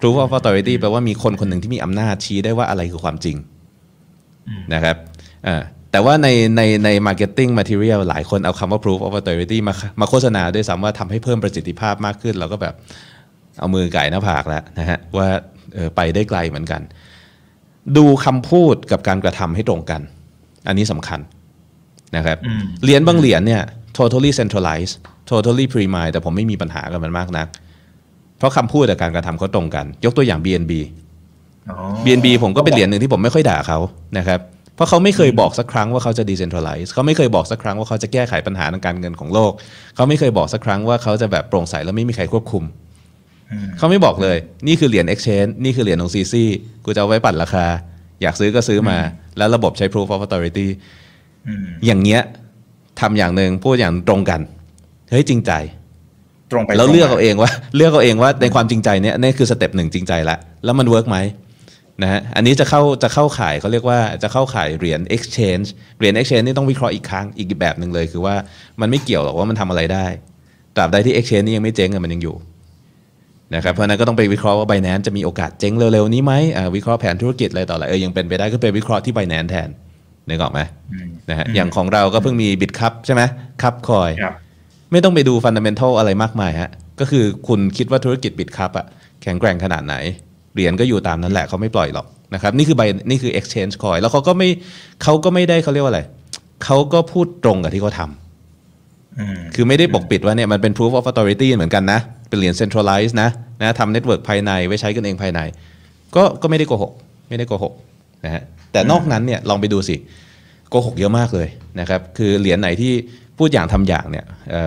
proof of authority แปลว่ามีคนคนหนึ่งที่มีอำนาจชี้ได้ว่าอะไรคือความจริงนะครับแต่ว่าในในใน marketing material หลายคนเอาคำว่า proof of authority มามาโฆษณาด้วยซ้ำว่าทำให้เพิ่มประสิทธิภาพมากขึ้น เราก็แบบเอามือไก่หน้าผากแล้วนะฮะว่า ไปได้ไกลเหมือนกัน ดูคำพูดกับการกระทำให้ตรงกัน อันนี้สำคัญนะครับเหรียญบางเหรียญเนี่ย totally centralized totally pre-mine แต่ผมไม่มีปัญหากับมันมากนัก เพราะคำพูดกับการกระทำเขาตรงกัน ยกตัวอย่าง BNB BNB ผมก็เป็นเหรียญหนึ่งที่ผมไม่ค่อยด่าเขานะครับเพราะเขาไม่เคยบอกสักครั้งว่าเขาจะ decentralize เขาไม่เคยบอกสักครั้งว่าเขาจะแก้ไขปัญหาทางการเงินของโลก เขาไม่เคยบอกสักครั้งว่าเขาจะแบบโปร่งใสแล้วไม่มีใครควบคุม เขาไม่บอกเลย นี่คือเหรียญ exchange นี่คือเหรียญของซีซีกูจะเอาไว้ปั่นราคา อยากซื้อก็ซื้อมา แล้วระบบใช้ proof of authority อย่างเงี้ยทำอย่างหนึ่งพูดอย่างตรงกัน เฮ้ยจริงใจ ตรงไปแล้วเลือกเอาเองว่า เลือกเอาเองว่าในความจริงใจเนี้ยนี่คือ step หนึ่งจริงใจละแล้วมัน work ไหมนะฮะอันนี้จะเข้าจะเข้าข่ายเขาเรียกว่าจะเข้าข่ายเหรียญ exchange เหรียญ exchange นี่ต้องวิเคราะห์อีกครั้งอีกแบบหนึ่งเลย คือว่ามันไม่เกี่ยวหรอกว่ามันทำอะไรได้ตราบใดที่ exchange นี่ยังไม่เจ๊งมันยังอยู่ นะครับเพราะนั้นก็ต้องไปวิเคราะห์ว่า Binance จะมีโอกาสเจ๊งเร็วๆนี้ไหมวิเคราะห์แผนธุรกิจอะไรต่ออะไรเออยังเป็นไปได้ก็ไปวิเคราะห์ที่ Binance แทนนึกออกไหมนะฮะอย่างของเราก็เพิ่งมี Bitkub ใช่ไหม KUB Coin ไม่ต้องไปดู fundamental อะไรมากมายฮะก็คือคุณคิดว่าธุรกิจ Bitkub อะแข็งแกร่งขนาดไหนเหรียญก็อยู่ตามนั้นแหละเขาไม่ปล่อยหรอกนะครับนี่คือใบนี่คือ exchange coin แล้วเขาก็ไม่เขาก็ไม่ได้เขาเรียกว่าอะไรเขาก็พูดตรงกับที่เขาทำ คือไม่ได้ปกปิดว่าเนี่ยมันเป็น proof of authority เหมือนกันนะ เป็นเหรียญ centralized นะนะทำ network ภายในไว้ใช้กันเองภายใน ก็ก็ไม่ได้โกหก ไม่ได้โกหกนะฮะแต่นอกนั้นเนี่ยลองไปดูสิโกหกเยอะมากเลยนะครับ คือเหรียญไหนที่พูดอย่างทำอย่างเนี่ย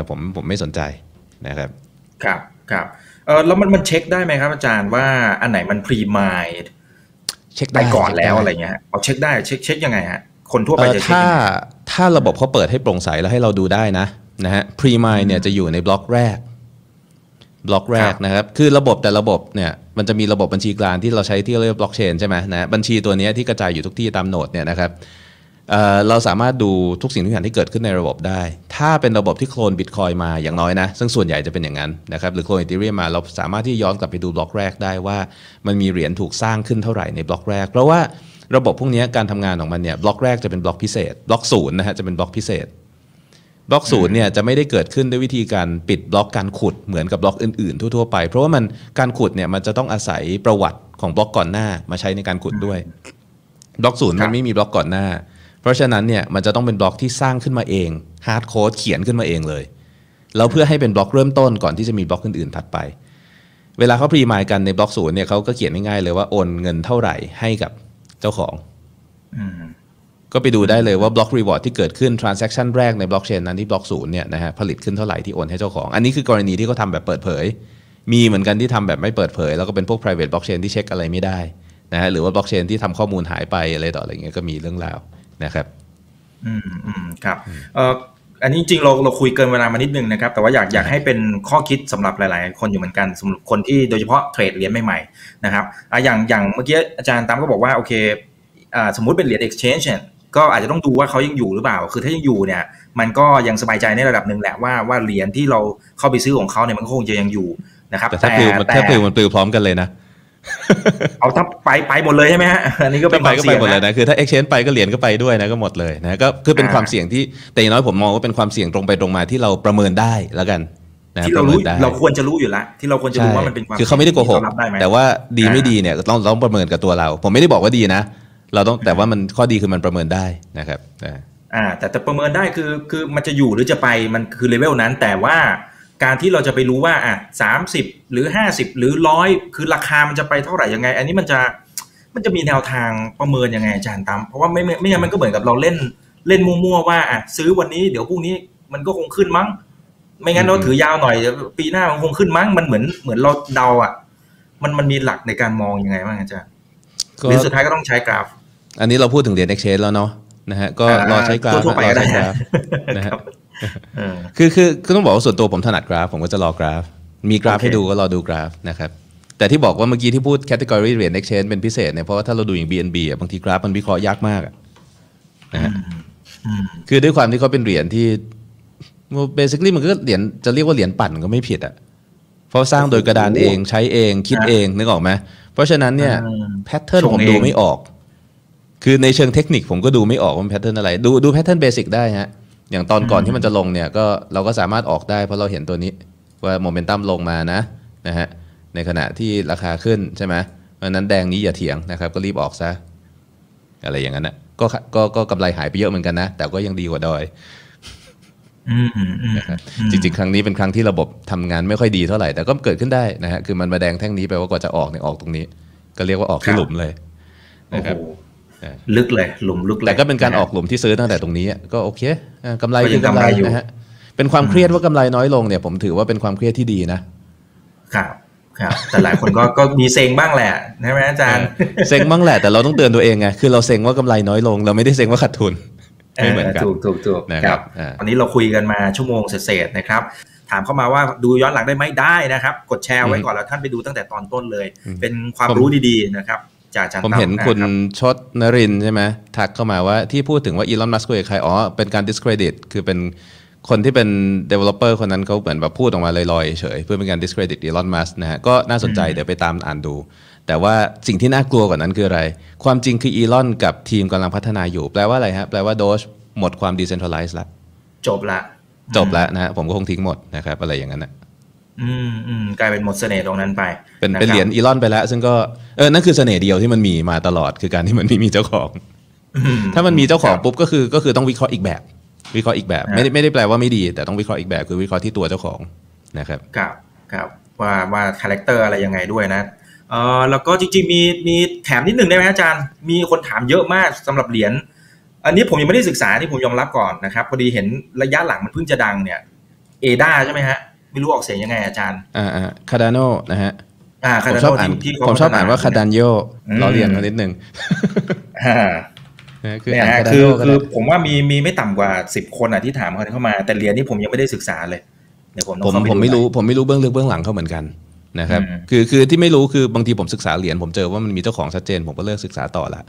ผมผมไม่สนใจนะครับ ครับครับเออแล้วมันมันเช็คได้ไหมครับอาจารย์ว่าอันไหนมันพรีมายเช็คได้ก่อนแล้วอะไรเงี้ยเอาเช็คได้เช็คเช็คยังไงฮะคนทั่วไปจะเช็คถ้า ถ้าระบบเขาเปิดให้โปร่งใสแล้วให้เราดูได้นะนะฮะพรีมายเนี่ยจะอยู่ในบล็อกแรก บล็อกแรกนะครับ คือระบบแต่ระบบเนี่ยมันจะมีระบบบัญชีกลางที่เราใช้ที่เรียกบล็อกเชนใช่ไหมนะบัญชีตัวนี้ที่กระจายอยู่ทุกที่ตาม node เนี่ยนะครับเราสามารถดูทุกสิ่งทุกอย่างที่เกิดขึ้นในระบบได้ ถ้าเป็นระบบที่ clone Bitcoin มาอย่างน้อยนะ ซึ่งส่วนใหญ่จะเป็นอย่างนั้นนะครับหรือ clone Ethereum มาเราสามารถที่ย้อนกลับไปดูบล็อกแรกได้ว่า มันมีเหรียญถูกสร้างขึ้นเท่าไหร่ในบล็อกแรก เพราะว่า ระบบพวกนี้การทำงานของมันเนี่ยบล็อกแรกจะเป็นบล็อกพิเศษ บล็อกศูนย์นะฮะจะเป็นบล็อกพิเศษ บล็อกศูนย์เนี่ยจะไม่ได้เกิดขึ้นด้วยวิธีการปิดบล็อกการขุดเหมือนกับบล็อกอื่นๆ ทั่วๆไป เพราะว่ามันการขุดเนี่ยมันจะต้องอาศัยประวัติของบล็อกก่อนหน้ามาใช้ในการขุดด้วย บล็อกศูนย์มันไม่มีบล็อกก่อนหน้า เพราะฉะนั้นเนี่ยมันจะต้องเป็นบล็อกที่สร้างขึ้นมาเอง hard code เขียนขึ้นมาเองเลยแล้วเพื่อให้เป็นบล็อกเริ่มต้นก่อนที่จะมีบล็อกอื่นๆถัดไป เวลาเขา pre-mine กันในบล็อกศูนย์เนี่ยเขาก็เขียนง่ายๆเลยว่าโอนเงินเท่าไหร่ให้กับ เจ้าของก็ไปดูได้เลยว่า block reward ที่เกิดขึ้น transaction แรกในบล็อกเชนนั้นที่บล็อกศูนย์เนี่ยนะฮะผลิตขึ้นเท่าไหร่ที่โอนให้เจ้าของ อันนี้คือกรณีที่เขาทำแบบเปิดเผย มีเหมือนกันที่ทำแบบไม่เปิดเผย แล้วก็เป็นพวก private blockchain ที่เช็คอะไรไม่ได้นะฮะหรือว่าบล็อกเชนที่ทำข้อมูลหายไปอะไรต่ออะไรเงี้ยก็มีเรื่องราวนะครับ อืมอืมครับเอ่อ อันนี้จริงเราเราคุยเกินเวลามานิดนึงนะครับ แต่ว่าอยากอยากให้เป็นข้อคิดสำหรับหลาย ๆ คนอยู่เหมือนกันสำหรับคนที่โดยเฉพาะเทรดเหรียญใหม่ ๆ นะครับอะอย่างอย่างเมื่อกี้อาจารย์ตามก็บอกว่าโอเคอ่าสมมุติเป็นเหรียญ exchange ก็อาจจะต้องดูว่าเขายังอยู่หรือเปล่า คือถ้ายังอยู่เนี่ย มันก็ยังสบายใจในระดับหนึ่งแหละว่าว่าเหรียญที่เราเข้าไปซื้อของเขาเนี่ยมันคงจะยังอยู่นะครับแต่ถ้าปลิวถ้าปลิวมันปลิวพร้อมกันเลยนะ เอาถ้าไปไปหมดเลยใช่ไหมฮะอันนี้ก็เป็นความเสี่ยงก็ไปหมดเลยนะคือถ้า exchange ไปก็เหรียญก็ไปด้วยนะก็หมดเลยนะก็คือเป็นความเสี่ยงที่แต่อย่างน้อยผมมองว่าเป็นความเสี่ยงตรงไปตรงมาที่เราประเมินได้แล้วกันที่เรารู้เราควรจะรู้อยู่แล้วที่เราควรจะรู้ว่ามันเป็นความคือเขาไม่ได้โกหกแต่ว่าดีไม่ดีเนี่ยต้องต้องประเมินกับตัวเรา ผมไม่ได้บอกว่าดีนะ เราต้องแต่ว่ามันข้อดีคือมันประเมินได้นะครับอ่าแต่แต่ประเมินได้คือคือมันจะอยู่หรือจะไปมันคือเลเวลนั้นแต่ว่า การที่เราจะไปรู้ว่าอะสามสิบหรือห้าสิบหรือร้อยคือราคามันจะไปเท่าไหร่ยังไง อันนี้มันจะมันจะมีแนวทางประเมินยังไงอาจารย์ตามเพราะว่าไม่ไม่ไม่งั้นมันก็เหมือนกับเราเล่นเล่นมั่วๆว่าอะซื้อวันนี้เดี๋ยวพรุ่งนี้มันก็คงขึ้นมั้ง ไม่งั้นเราถือยาวหน่อยเดี๋ยวปีหน้ามันคงขึ้นมั้งมันเหมือนเหมือนเราเดาอะ มันมันมีหลักในการมองยังไงบ้างอาจารย์ก็หรือสุดท้ายก็ต้องใช้กราฟ อันนี้เราพูดถึงเหรียญ exchange แล้วเนาะนะฮะก็รอใช้กราฟทั่วๆไปรอก็ได้ใช้กราฟนะฮะเออ คือคือคือต้องบอกว่าส่วนตัวผมถนัดกราฟ ผมก็จะรอกราฟ มีกราฟโอเคให้ดูก็รอดูกราฟนะครับแต่ที่บอกว่าเมื่อกี้ที่พูดแคตตากรีเหรียญ exchange เป็นพิเศษเนี่ยเพราะว่าถ้าเราดูอย่าง BNB อะบางทีกราฟมันวิเคราะห์ยากมากอะนะฮะอืมคือด้วยความที่เขาเป็นเหรียญที่ basically มันก็เหรียญจะเรียกว่าเหรียญปั่นก็ไม่ผิดอะเพราะสร้างโดยกระดานเองใช้เองคิดเองนึกออกไหมเพราะฉะนั้นเนี่ยอืม pattern ซึ่งผมเองดูไม่ออก คือในเชิงเทคนิคผมก็ดูไม่ออกว่า pattern อะไร ดูดู pattern basic ได้ฮะ อย่างตอนก่อนที่มันจะลงเนี่ยก็เราก็สามารถออกได้ เพราะเราเห็นตัวนี้ว่าโมเมนตัมลงมานะนะฮะในขณะที่ราคาขึ้นใช่ไหมเพราะฉะนั้นแดงนี้อย่าเถียงนะครับ ก็รีบออกซะอะไรอย่างนั้นนะก็ก็ก็กำไรหายไปเยอะเหมือนกันนะ แต่ก็ยังดีกว่าดอยอืมอืมอืมนะครับจริงๆ ครั้งนี้เป็นครั้งที่ระบบทำงานไม่ค่อยดีเท่าไหร่แต่ก็เกิดขึ้นได้นะฮะคือมันมาแดงแท่งนี้แปลว่ากว่าจะออกเนี่ยออกตรงนี้ ก็เรียกว่าออกที่หลุมเลยโอ้นะครับโหเออ ลึกเลยหลุมลึกเลยแต่ก็เป็นการออกหลุมที่ซื้อตั้งแต่ตรงนี้อะก็โอเคอะกำไรก็ยัคืงอกำไรกำไรอยู่นะฮะเป็นความเครียดว่ากำไรน้อยลงเนี่ยผมถือว่าเป็นความเครียดที่ดีนะครับครับแต่หลายคนก็ก็มีเซ็งบ้างแหละใช่ไหมอาจารย์เซ็งบ้างแหละแต่เราต้องเตือนตัวเองไงคือเราเซ็งว่ากำไรน้อยลง เราไม่ได้เซ็งว่าขาดทุนไม่เหมือนกันถูกถูกถูกนะครับอ่าวันนี้เราคุยกันมาชั่วโมงเศษๆนะครับ ถามเข้ามาว่าดูย้อนหลังได้ไหมได้นะครับ กดแชร์ไว้ก่อนแล้วท่านไปดูตั้งแต่ตอนต้นเลย เป็นความรู้ดีๆนะครับ จากอาจารย์ผมเห็นตั้คุณรับชดนรินทร์ใช่ไหมทักเข้ามาว่าที่พูดถึงว่าอีลอนมัสก์คุยกับใครอ๋อเป็นการ discredit คือเป็นคนที่เป็น developer คนนั้นเขาเหมือนแบบพูดออกมาลอยๆเฉยเพื่อเป็นการ discredit อีลอนมัสก์นะฮะก็น่าสนใจเดี๋ยวไปตามอ่านดู แต่ว่าสิ่งที่น่ากลัวกว่านั้นคืออะไร ความจริงคืออีลอนกับทีมกำลังพัฒนาอยู่ แปลว่าอะไรฮะแปลว่าโดชหมดความ decentralized ละจบละจบแล้วนะฮะผมก็คงทิ้งหมดนะครับอะไรอย่างนั้นนะ อืมอืมกลายเป็นหมดเสน่ห์ตรงนั้นไป เป็นะเป็นคบเหรียญอีลอนไปแล้ว ซึ่งก็เออนั่นคือเสน่ห์เดียวที่มันมีมาตลอดคือการที่มันไม่มีเจ้าของอืถ้ามันมีเจ้าของครับปุ๊บก็คือก็คือต้องวิเคราะห์อีกแบบ วิเคราะห์อีกแบบอ่าไม่ได้ไม่ได้แปลว่าไม่ดี แต่ต้องวิเคราะห์อีกแบบคือวิเคราะห์ที่ตัวเจ้าของนะครับครับครับว่าว่า character อะไรยังไงด้วยนะเออแล้วก็จริงๆมีมีแถมนิดหนึ่งได้ไหมอาจารย์ มีคนถามเยอะมากสำหรับเหรียญอันนี้ผมยังไม่ได้ศึกษาที่ผมยอมรับก่อนนะครับพอดีเห็นระยะหลังมันเพิ่งจะดังเนี่ย ADA ใช่ไหมฮะ ไม่รู้ออกเสียงยังไงอาจารย์ อ่าอ่า Cardano นะฮะอ่าผมชอบอ่านที่ผมชอบอ่านว่าคาดานโยอืมล้อเลียนเขานิดนึงอ่านะคือเนี่ยอ่านฮะคาดานคือโยก็คือได้ผมว่ามีมีไม่ต่ำกว่าสิบคนอะที่ถามเข้ามา แต่เหรียญนี่ผมยังไม่ได้ศึกษาเลยเดี๋ยวผมต้ผองมเข้าปผมดูไม่รู้หน่อยผมไม่รู้เบื้องลึกเบื้องหลังเขาเหมือนกันนะครับอืมคือคือที่ไม่รู้คือบางทีผมศึกษาเหรียญผมเจอว่ามันมีเจ้าของชัดเจน ผมก็เลิกศึกษาต่อละ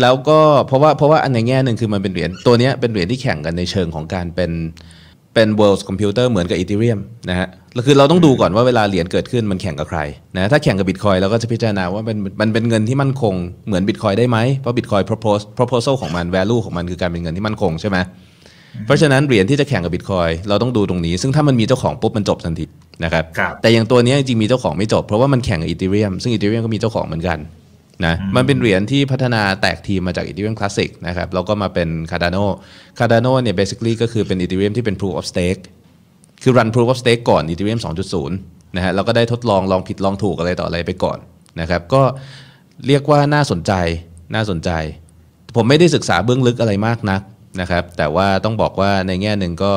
แล้วก็เพราะว่าเพราะว่าอันในแง่หนึ่งคือมันเป็นเหรียญตัวเนี้ยเป็นเหรียญที่แข่งกันในเชิงของการเป็น เป็น world computer เหมือนกับ ethereum นะฮะแล้วคือเราต้องดูก่อนว่าเวลาเหรียญเกิดขึ้นมันแข่งกับใครนะถ้าแข่งกับ bitcoin เราก็จะพิจารณาว่ามันมันเป็นเงินที่มั่นคงเหมือน bitcoin ได้ไหมเพราะ bitcoin propose proposal ของมัน value ของมันคือการเป็นเงินที่มั่นคงใช่ไหมเพราะฉะนั้นเหรียญที่จะแข่งกับบิตคอยเราต้องดูตรงนี้ ซึ่งถ้ามันมีเจ้าของปุ๊บมันจบทันทีนะครับครับแต่อย่างตัวเนี้ยจริงๆมีเจ้าของไม่จบเพราะว่ามันแข่งกับ Ethereum ซึ่ง Ethereum ก็มีเจ้าของเหมือนกัน นะมันเป็นเหรียญที่พัฒนาแตกทีมมาจาก Ethereum Classic นะครับแล้วก็มาเป็น Cardano Cardano เนี่ย basically ก็คือเป็น Ethereum ที่เป็น proof of stake คือ run proof of stake ก่อน Ethereum 2.0นะฮะแล้วก็ได้ทดลองลองผิดลองถูกอะไรต่ออะไรไปก่อนนะครับก็เรียกว่าน่าสนใจน่าสนใจ ผมไม่ได้ศึกษาเบื้องลึกอะไรมากนักนะครับ แต่ว่าต้องบอกว่าในแง่หนึ่งก็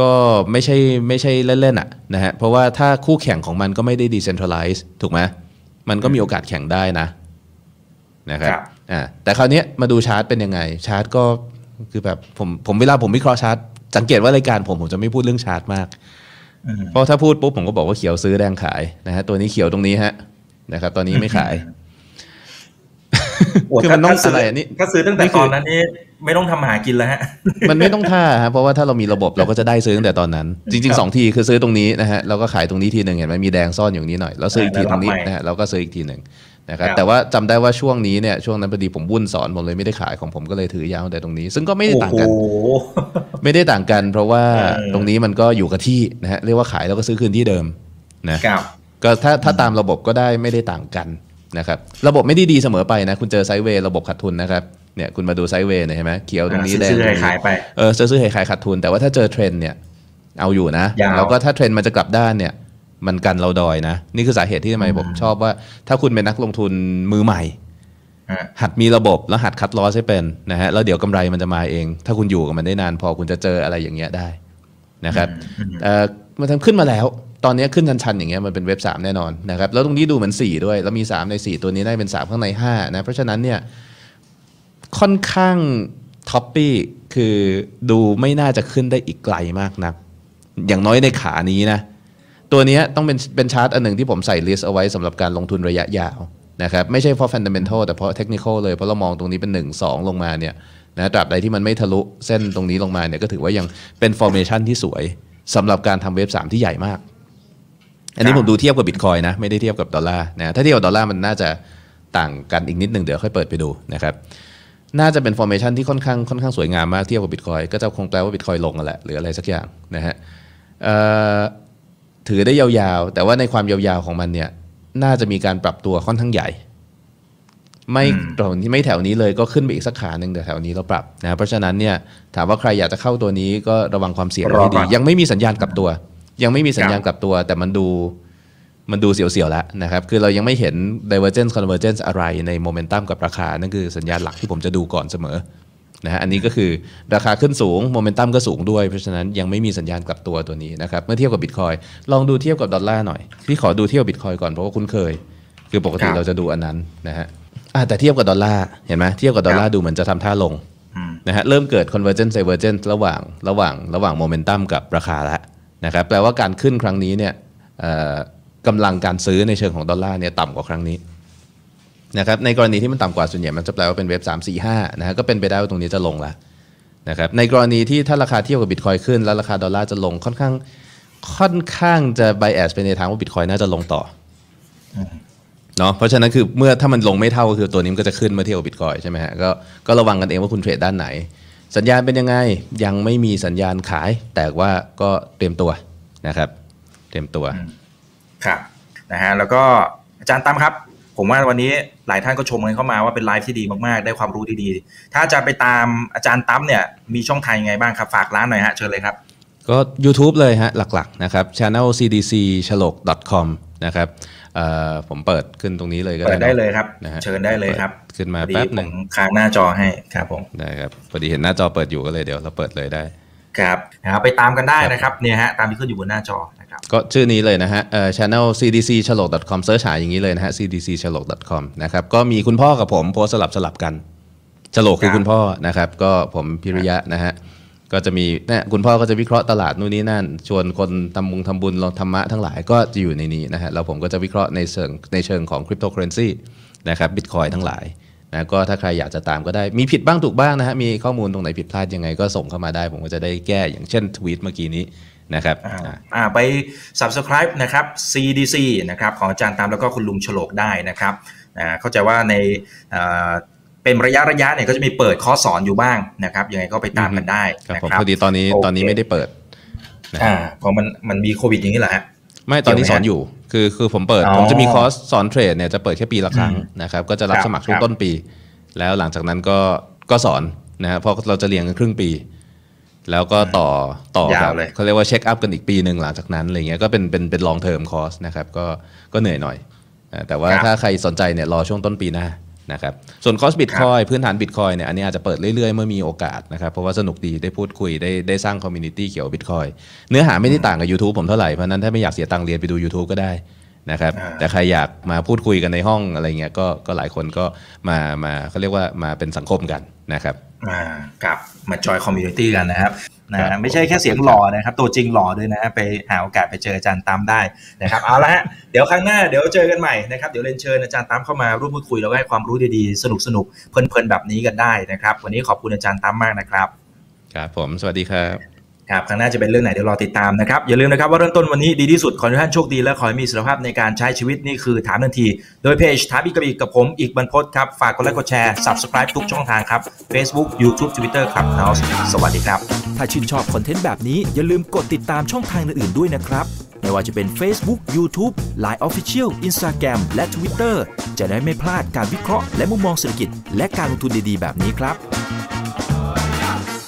ก็ไม่ใช่ไม่ใช่เล่นๆอะนะฮะเพราะว่าถ้าคู่แข่งของมันก็ไม่ได้ decentralize ถูกไหม มันก็มีโอกาสแข่งได้นะนะครับครับอ่าแต่คราวเนี้ยมาดูชาร์ตเป็นยังไง ชาร์ตก็คือแบบผมผมเวลาผมวิเคราะห์ชาร์ตสังเกตว่ารายการผมผมจะไม่พูดเรื่องชาร์ตมากอืมเพราะถ้าพูดปุ๊บผมก็บอกว่าเขียวซื้อแดงขายนะฮะตัวนี้เขียวตรงนี้ฮะนะครับตอนนี้ไม่ขายโอ้ คือมันต้องถ้าซื้อะไรอันนี้ถ้าซื้อตั้งแต่นี่คือตอนนั้นนี่ไม่ต้องทำหากินแล้วฮะ มันไม่ต้องท่าฮะเพราะว่าถ้าเรามีระบบเราก็จะได้ซื้อตั้งแต่ตอนนั้น จริงครับๆสองทีคือซื้อตรงนี้นะฮะแล้วก็ขายตรงนี้ทีหนึ่งเห็นไหมมีแดงซ่อนอยู่นี้หน่อยแล้วซื้ออีกทีตรงนี้แล้วรับใหม่นะฮะแล้วก็ซื้ออีกทีหนึ่งนะครับครับแต่ว่าจำได้ว่าช่วงนี้เนี่ยช่วงนั้นพอดีผมวุ่นสอนผมเลยไม่ได้ขายของผมก็เลยถือยาวแต่ตรงนี้ ซึ่งก็ไม่ได้ต่างกันโอ้โหไม่ได้ต่างกัน เพราะว่าเออตรงนี้มันก็อยู่กับที่นะฮะเรียกว่าขายแล้วก็ซื้อคืนที่เดิมนะครับก็ถ้าถ้าตามระบบก็ได้ไม่ได้ต่างกัน นะครับระบบไม่ได้ดีเสมอไปนะคุณเจอ sideway ระบบขาดทุนนะครับเนี่ยคุณมาดู sideway เนี่ยเห็นไหมเขียวตรงนี้แดงซื้อตรงๆนี้ขายๆไปเออซื้อซื้อขายขายขาดทุน แต่ว่าถ้าเจอเทรนด์เนี่ยเอาอยู่นะยาวแล้วก็ถ้าเทรนด์มันจะกลับด้านเนี่ย มันกันเราดอยนะ นี่คือสาเหตุที่ทำไมผมชอบว่า ถ้าคุณเป็นนักลงทุนมือใหม่ หัดมีระบบแล้วหัดคัดลอสให้เป็นนะฮะแล้วเดี๋ยวกำไรมันจะมาเอง ถ้าคุณอยู่กับมันได้นานพอคุณจะเจออะไรอย่างเงี้ยได้นะครับเอ่อมันทำขึ้นมาแล้ว ตอนนี้ขึ้นชันๆอย่างเงี้ยมันเป็นเว็บ 3 แน่นอนนะครับแล้วตรงนี้ดูเหมือน 4 ด้วย แล้วมี 3 ใน 4 ตัวนี้ได้เป็น 3 ข้างใน5นะเพราะฉะนั้นเนี่ยค่อนข้างท็อปปี้คือดูไม่น่าจะขึ้นได้อีกไกลมากนัก อย่างน้อยในขานี้นะ ตัวนี้ต้องเป็นเป็นชาร์ตอันหนึ่งที่ผมใส่ list เอาไว้สำหรับการลงทุนระยะยาวนะครับไม่ใช่เพราะ fundamental แต่เพราะ technical เลย เพราะเรามองตรงนี้เป็น 1 2 ลงมาเนี่ยนะตราบใดที่มันไม่ทะลุเส้นตรงนี้ลงมาเนี่ยก็ถือว่ายังเป็น formation ที่สวยสำหรับการทำ wave 3 ที่ใหญ่มาก อันนี้ผมดูเทียบกับบิตคอยนะไม่ได้เทียบกับดอลลาร์นะถ้าเทียบกับดอลลาร์มันน่าจะต่างกันอีกนิดหนึ่งเดี๋ยวค่อยเปิดไปดูนะครับน่าจะเป็น formation ที่ค่อนข้างค่อนข้างสวยงามมากเทียบกับบิตคอยก็จะคงแปลว่าบิตคอยลงกันแหละหรืออะไรสักอย่างนะฮะถือได้ยาวๆ แต่ว่าในความยาวๆของมันเนี่ยน่าจะมีการปรับตัวค่อนข้างใหญ่ ไม่ตรงที่ไม่แถวนี้เลยก็ขึ้นไปอีกสักขาหนึ่งแต่แถวนี้เราปรับนะเพราะฉะนั้นเนี่ยถามว่าใครอยากจะเข้าตัวนี้ก็ระวังความเสี่ยงให้ดี ยังไม่มีสัญญาณกลับตัว ยังไม่มีสัญญาณกลับตัว แต่มันดูมันดูเสียวๆแล้วนะครับ คือเรายังไม่เห็น divergence convergence อะไรในโมเมนตัมกับราคา นั่นคือสัญญาณหลักที่ผมจะดูก่อนเสมอนะฮะอันนี้ก็คือราคาขึ้นสูงโมเมนตัมก็สูงด้วย เพราะฉะนั้นยังไม่มีสัญญาณกลับตัวตัวนี้นะครับ เมื่อเทียบกับบิตคอยลองดูเทียบกับดอลลาร์หน่อยพี่ขอดูเทียบบิตคอยก่อนเพราะว่าคุ้นเคย คือปกติเราจะดูอันนั้นนะฮะแต่เทียบกับดอลลาร์เห็นไหมเทียบกับดอลลาร์ดูเหมือนจะทำท่าลงนะฮะเริ่มเกิด convergence divergence ระหว่างระหว่างระหว่างโมเมนตัมกับราคาแล้ว นะครับแปลว่าการขึ้นครั้งนี้เนี่ยกำลังการซื้อในเชิงของดอลลาร์เนี่ยต่ำกว่าครั้งนี้นะครับในกรณีที่มันต่ำกว่าส่วนใหญ่มันจะแปลว่าเป็น wave 3 4 5นะฮะก็เป็นไปได้ว่าตรงนี้จะลงแล้วนะครับในกรณีที่ถ้าราคาเทียบกับบิตคอยขึ้น แล้วราคาดอลลาร์จะลงค่อนข้างค่อนข้างจะ bias ไปในทางว่าบิตคอยน่าจะลงต่อเนาะเพราะฉะนั้นคือเมื่อถ้ามันลงไม่เท่าก็คือตัวนี้มันก็จะขึ้นเมื่อเทียบกับบิตคอยใช่ไหมฮะก็ก็ระวังกันเองว่าคุณเทรดด้านไหน สัญญาณเป็นยังไงยังไม่มีสัญญาณขาย แต่ว่าก็เตรียมตัวนะครับ เตรียมตัวครับนะฮะแล้วก็อาจารย์ตั้มครับ ผมว่าวันนี้หลายท่านก็ชมกันเข้ามาว่าเป็นไลฟ์ที่ดีมากๆ ได้ความรู้ที่ดี ถ้าอาจารย์ไปตามอาจารย์ตั้มเนี่ยมีช่องทางยังไงบ้างครับ ฝากร้านหน่อยฮะเชิญเลยครับ ก็ YouTube เลยฮะหลักๆนะครับ channel cdc ฉลก com นะครับ ผมเปิดขึ้นตรงนี้เลยก็ได้ได้เลยครับนะเชิญได้เลยครับ ขึ้นมาแป๊บหนึ่งค้างหน้าจอให้ครับผมได้ครับพอดีเห็นหน้าจอเปิดอยู่ก็เลยเดี๋ยวเราเปิดเลยได้ครับนะครับไปตามกันได้นะครับเนี่ยฮะตามที่ขึ้นอยู่บนหน้าจอนะครับก็ชื่อนี้เลยนะฮะเอ่อ channel cdc chaloke com เซิร์ชหาอย่างนี้เลยนะฮะ cdc ฉลก com นะครับก็มีคุณพ่อกับผมโพสต์สลับสลับกันโฉลกคือคุณพ่อนะครับ ก็ผมพิริยะนะฮะ ก็จะมีเนี่ยคุณพ่อก็จะวิเคราะห์ตลาดนู่นนี่นั่น ชวนคนทำบุญทำบุญลงธรรมะทั้งหลายก็จะอยู่ในนี้นะฮะแล้วผมก็จะวิเคราะห์ในเชิงในเชิงของคริปโตเคอร์เรนซีนะครับบิตคอยทั้งหลายนะก็ถ้าใครอยากจะตามก็ได้มีผิดบ้างถูกบ้างนะฮะมีข้อมูลตรงไหนผิดพลาดยังไงก็ส่งเข้ามาได้ ผมก็จะได้แก้อย่างเช่นทวีตเมื่อกี้นี้นะครับอ่าไป subscribe นะครับ CDC นะครับของอาจารย์ตามแล้วก็คุณลุงฉลกได้นะครับอ่าเข้าใจว่าใน เป็นระยะระยะเนี่ยก็จะมีเปิดคอร์สสอนอยู่บ้างนะครับยังไงก็ไปตามกันได้นะครับพอดีตอนนี้ตอนนี้ไม่ได้เปิดอ่าเพราะมันมันมีโควิดอย่างนี้แหละฮะไม่ตอนนี้สอนอยู่คือคือผมเปิดผมจะมีคอร์สสอนเทรดเนี่ยจะเปิดแค่ปีละครั้งนะครับก็จะรับสมัครช่วงต้นปี แล้วหลังจากนั้นก็ก็สอนนะครับเพราะเราจะเรียนกันครึ่งปี แล้วก็ต่อต่อแบบเขาเรียกว่า check up กันอีกปีหนึ่งหลังจากนั้นอะไรเงี้ยก็เป็นเป็นเป็น long term course นะครับก็ก็เหนื่อยหน่อยแต่ว่าถ้าใครสนใจเนี่ยรอช่วงต้นปีหน้า นะครับส่วนคอร์สบิตคอยพื้นฐานบิตคอยเนี่ยอันนี้อาจจะเปิดเรื่อยๆ เมื่อมีโอกาสนะครับเพราะว่าสนุกดีได้พูดคุยได้ได้สร้าง community เกี่ยวกับบิตคอยเนื้อหาไม่ได้ต่างกับ YouTube ผมเท่าไหร่ เพราะนั้นถ้าไม่อยากเสียตังค์เรียนไปดู YouTube ก็ได้ นะครับแต่ใครอยากมาพูดคุยกันในห้องอะไรเงี้ยก็ก็หลายคนก็มามาเขาเรียกว่ามาเป็นสังคมกันนะครับอ่าครับมา join community กันนะครับนะไม่ใช่แค่เสียงหล่อนะครับ ตัวจริงหล่อด้วยนะไปหาโอกาสไปเจออาจารย์ตั๊มได้นะครับเอาละฮะเดี๋ยวครั้งหน้าเดี๋ยวเจอกันใหม่นะครับเดี๋ยวเรียนเชิญอาจารย์ตั๊มเข้ามาร่วมพูดคุยแล้วก็ให้ความรู้ดีๆสนุกสนุกเพลินๆแบบนี้กันได้นะครับ วันนี้ขอบคุณอาจารย์ตั๊มมากนะครับ ครับผมสวัสดีครับ ครับครั้งหน้าจะเป็นเรื่องไหนเดี๋ยวรอติดตามนะครับ อย่าลืมนะครับว่าเริ่มต้นวันนี้ดีที่สุด ขอให้ท่านโชคดีและขอให้มีสุขภาพในการใช้ชีวิตนี่คือถามทันที โดยเพจถามอีกกับอีกกับผมอีกบรรพศครับ ฝากกดไลค์กดแชร์ subscribe ทุกช่องทางครับ Facebook YouTube Twitter ครับ House สวัสดีครับ ถ้าชื่นชอบคอนเทนต์แบบนี้อย่าลืมกดติดตามช่องทางอื่นๆด้วยนะครับไม่ว่าจะเป็น Facebook YouTube Line Official Instagram และ Twitter จะได้ไม่พลาดการวิเคราะห์และมุมมองเศรษฐกิจ และการลงทุนดีๆ แบบนี้ครับ